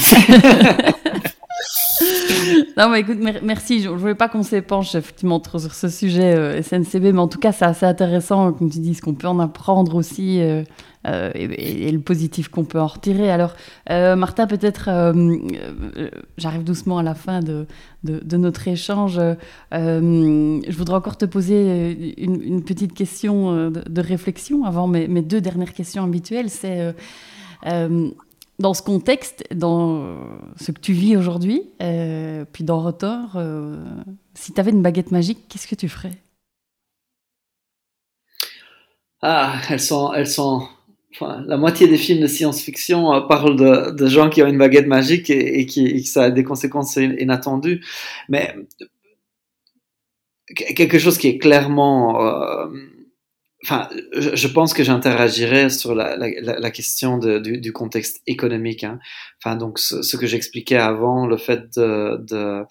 non, mais écoute, merci. Je ne voulais pas qu'on s'épanche effectivement trop sur ce sujet euh, SNCB, mais en tout cas, c'est assez intéressant, comme tu dis, ce qu'on peut en apprendre aussi euh, euh, et, le positif qu'on peut en retirer. Alors, Martha, peut-être, j'arrive doucement à la fin de, de, notre échange. je voudrais encore te poser une, petite question de, réflexion avant mes, deux dernières questions habituelles. C'est dans ce contexte, dans ce que tu vis aujourd'hui, euh, puis dans Rotor, euh, si tu avais une baguette magique, qu'est-ce que tu ferais? Ah, elles sont, elles sont. La moitié des films de science-fiction euh, parlent de, gens qui ont une baguette magique et, qui, ça a des conséquences inattendues. Mais quelque chose qui est clairement enfin, je, pense que j'interagirais sur la, question du, contexte économique. Hein. Enfin, donc ce, ce que j'expliquais avant, le fait de, de, euh,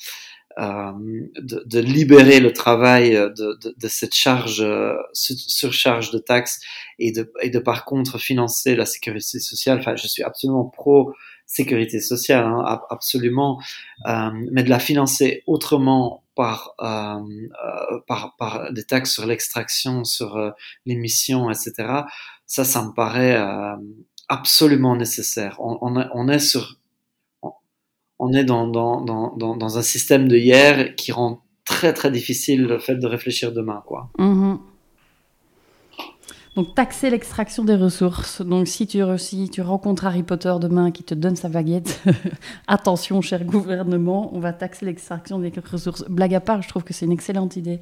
de, de, libérer le travail de, de cette charge, euh, surcharge de taxes et de, par contre financer la sécurité sociale. Enfin, je suis absolument pro sécurité sociale, hein, absolument, euh, mais de la financer autrement par, euh, euh, par, des taxes sur l'extraction, sur euh, l'émission, etc. Ça, ça me paraît euh, absolument nécessaire. On, est sur, on est dans, dans, dans, dans, un système de hier qui rend très très difficile le fait de réfléchir demain, quoi. Mm-hmm. Donc taxer l'extraction des ressources. Donc si tu, rencontres Harry Potter demain qui te donne sa baguette, [LAUGHS] attention cher gouvernement, on va taxer l'extraction des ressources. Blague à part, je trouve que c'est une excellente idée.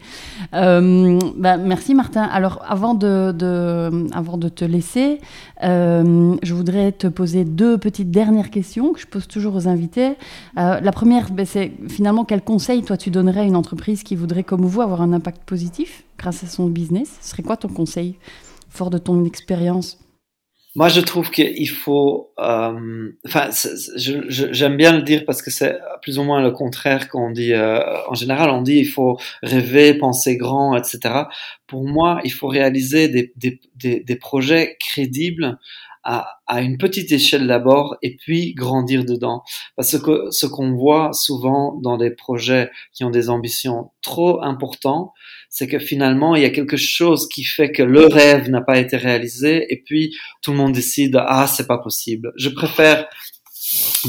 Euh, bah, merci Martin. Alors avant de, de, avant de te laisser, euh, je voudrais te poser deux petites dernières questions que je pose toujours aux invités. Euh, la première, bah, c'est finalement quel conseil toi tu donnerais à une entreprise qui voudrait comme vous avoir un impact positif grâce à son business? Ce serait quoi ton conseil? De ton expérience moi, je trouve qu'il faut. Euh, j'aime bien le dire parce que c'est plus ou moins le contraire qu'on dit. Euh, en général, on dit il faut rêver, penser grand, etc. Pour moi, il faut réaliser des projets crédibles à, à, une petite échelle d'abord et puis grandir dedans. Parce que ce qu'on voit souvent dans des projets qui ont des ambitions trop importantes, c'est que finalement, il y a quelque chose qui fait que le rêve n'a pas été réalisé et puis tout le monde décide, ah, c'est pas possible. Je préfère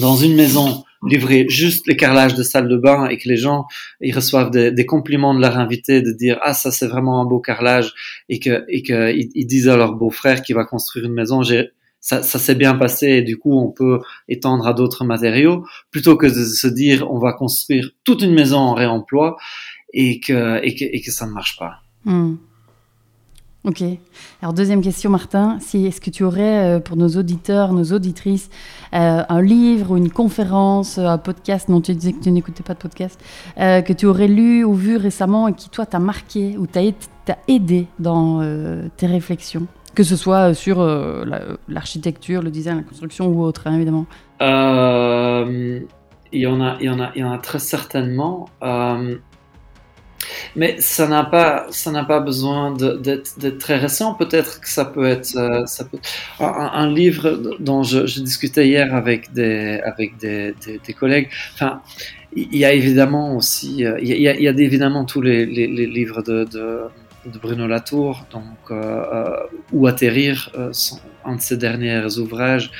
dans une maison livrer juste les carrelages de salle de bain et que les gens ils reçoivent des, des compliments de leur invité de dire ah ça c'est vraiment un beau carrelage et que et que ils, disent à leur beau-frère qui va construire une maison j'ai ça, ça s'est bien passé et du coup on peut étendre à d'autres matériaux plutôt que de se dire on va construire toute une maison en réemploi et que, et que, et que ça ne marche pas. Hmm. Ok. Alors deuxième question, Martin, si est-ce que tu aurais euh, pour nos auditeurs, nos auditrices, euh, un livre ou une conférence, un podcast, non tu disais que tu n'écoutais pas de podcast, euh, que tu aurais lu ou vu récemment et qui toi t'a marqué ou t'a aidé dans tes réflexions, que ce soit sur l'architecture, le design, la construction ou autre, hein, évidemment. il y en a, il y en a, il y en a très certainement. Mais ça n'a pas, ça n'a pas besoin d'être très récent. Peut-être que ça peut être, euh, un, livre dont je, discutais hier avec des, avec des, des, collègues. Enfin, il y a évidemment aussi, euh, il y a, il y a évidemment tous les, les, livres de, de, Bruno Latour, donc euh, Où atterrir, un de ses derniers ouvrages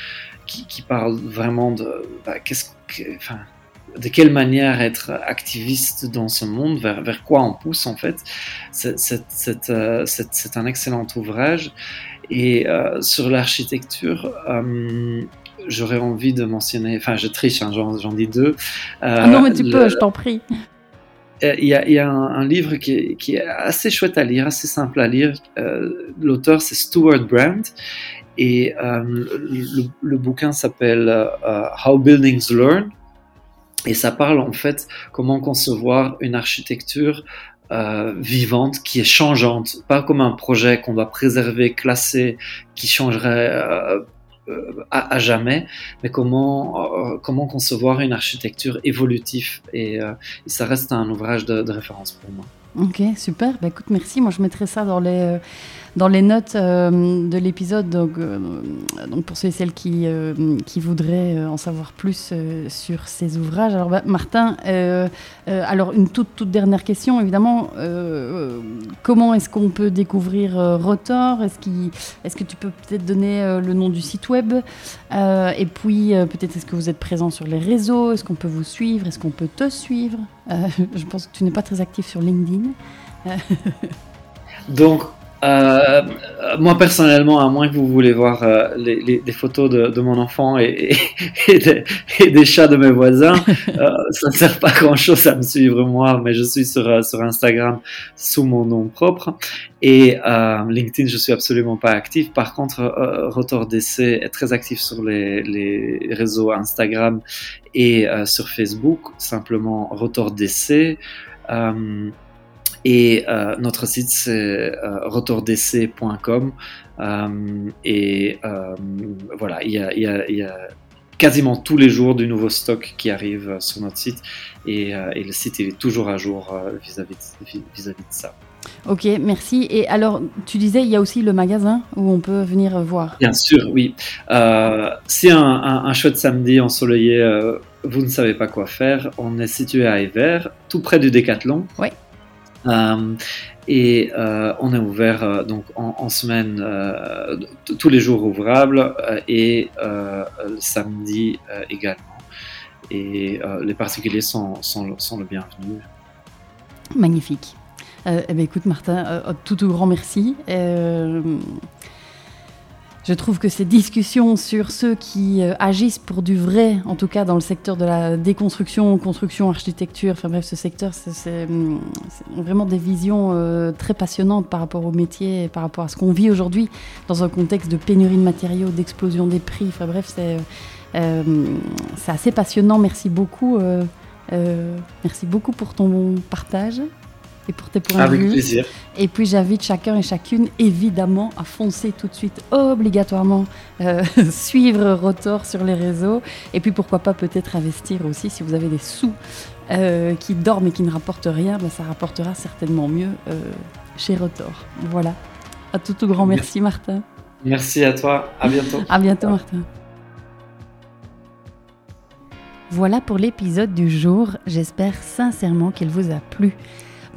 qui, qui parle vraiment de, bah, qu'est-ce, enfin de quelle manière être activiste dans ce monde, vers, vers quoi on pousse en fait. C'est euh, un excellent ouvrage. Et euh, sur l'architecture, euh, j'aurais envie de mentionner, enfin je triche, hein, j'en dis deux. ah non mais tu peux, je t'en prie. Il y, a, y a un, livre qui est, qui est, assez chouette à lire, assez simple à lire. L'auteur c'est Stuart Brand et le, le, bouquin s'appelle How Buildings Learn. Et ça parle en fait comment concevoir une architecture euh, vivante qui est changeante, pas comme un projet qu'on doit préserver, classer, qui changerait euh, euh à, jamais, mais comment, comment concevoir une architecture évolutive. Et, ça reste un ouvrage de, de référence pour moi. Ok, super. Bah, écoute, merci. Moi, je mettrai ça dans les, dans les notes euh, de l'épisode. Donc, euh, donc, pour ceux et celles qui, euh, voudraient en savoir plus sur ces ouvrages. Alors, bah, Martin, alors une toute, dernière question, évidemment. comment est-ce qu'on peut découvrir Rotor? Est-ce est que tu peux peut-être donner le nom du site web? Et puis, peut-être est-ce que vous êtes présent sur les réseaux? Est-ce qu'on peut vous suivre? Est-ce qu'on peut te suivre? [LAUGHS] Je pense que tu n'es pas très actif sur LinkedIn. [LAUGHS] Donc, euh, moi personnellement, à moins que vous voulez voir euh, les, photos de, mon enfant et, des, chats de mes voisins, euh, ça ne sert pas grand-chose à me suivre moi, mais je suis sur, Instagram sous mon nom propre et LinkedIn, je suis absolument pas actif. Par contre, Rotor DC est très actif sur les, les réseaux Instagram et sur Facebook, simplement Rotor DC. Et euh, notre site, c'est euh, retourdc.com. Euh, et euh, voilà, il y, a, il, y a, il y, a, quasiment tous les jours du nouveau stock qui arrive sur notre site. Et, et le site, il est toujours à jour vis-à-vis -vis, vis -vis de ça. Ok, merci. Et alors, tu disais, il y a aussi le magasin où on peut venir voir. Bien sûr, oui. Euh, si un, un, un, chouette samedi ensoleillé, euh, vous ne savez pas quoi faire, on est situé à Ever, tout près du Décathlon. Oui. Euh, et euh, on est ouvert euh, donc en, semaine tous les jours ouvrables et le samedi également. Et les particuliers sont, sont, le bienvenu. Magnifique. Eh bien, écoute, Martin, tout, tout grand merci. Je trouve que ces discussions sur ceux qui euh, agissent pour du vrai, en tout cas dans le secteur de la déconstruction, construction, architecture, enfin bref, ce secteur, c'est vraiment des visions euh, très passionnantes par rapport au métier et par rapport à ce qu'on vit aujourd'hui dans un contexte de pénurie de matériaux, d'explosion des prix. Enfin bref, c'est euh, assez passionnant. Merci beaucoup. Merci beaucoup pour ton partage et pour tes points Avec de vue. plaisir. Et puis j'invite chacun et chacune évidemment à foncer tout de suite obligatoirement euh, [LAUGHS] suivre Rotor sur les réseaux et puis pourquoi pas peut-être investir aussi si vous avez des sous euh, qui dorment et qui ne rapportent rien, ben, ça rapportera certainement mieux euh, chez Rotor. Voilà. À tout, tout grand merci, merci Martin. Merci à toi. À bientôt. à bientôt Martin. Voilà pour l'épisode du jour. J'espère sincèrement qu'il vous a plu.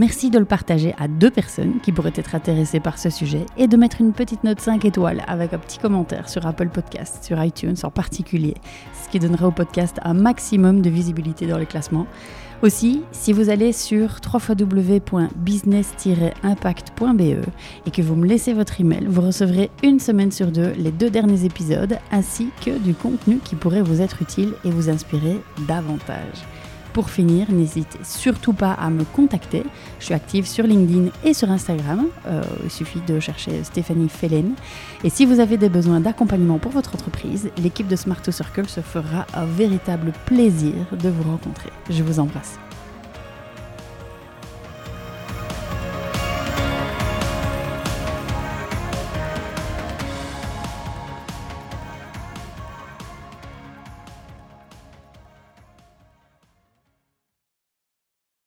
Merci de le partager à deux personnes qui pourraient être intéressées par ce sujet et de mettre une petite note 5 étoiles avec un petit commentaire sur Apple Podcast, sur iTunes en particulier, ce qui donnerait au podcast un maximum de visibilité dans les classements. Aussi, si vous allez sur www.business-impact.be et que vous me laissez votre email, vous recevrez une semaine sur deux les deux derniers épisodes ainsi que du contenu qui pourrait vous être utile et vous inspirer davantage. Pour finir, n'hésitez surtout pas à me contacter. Je suis active sur LinkedIn et sur Instagram. Euh, il suffit de chercher Stéphanie Fellen. Et si vous avez des besoins d'accompagnement pour votre entreprise, l'équipe de Smart Circle se fera un véritable plaisir de vous rencontrer. Je vous embrasse.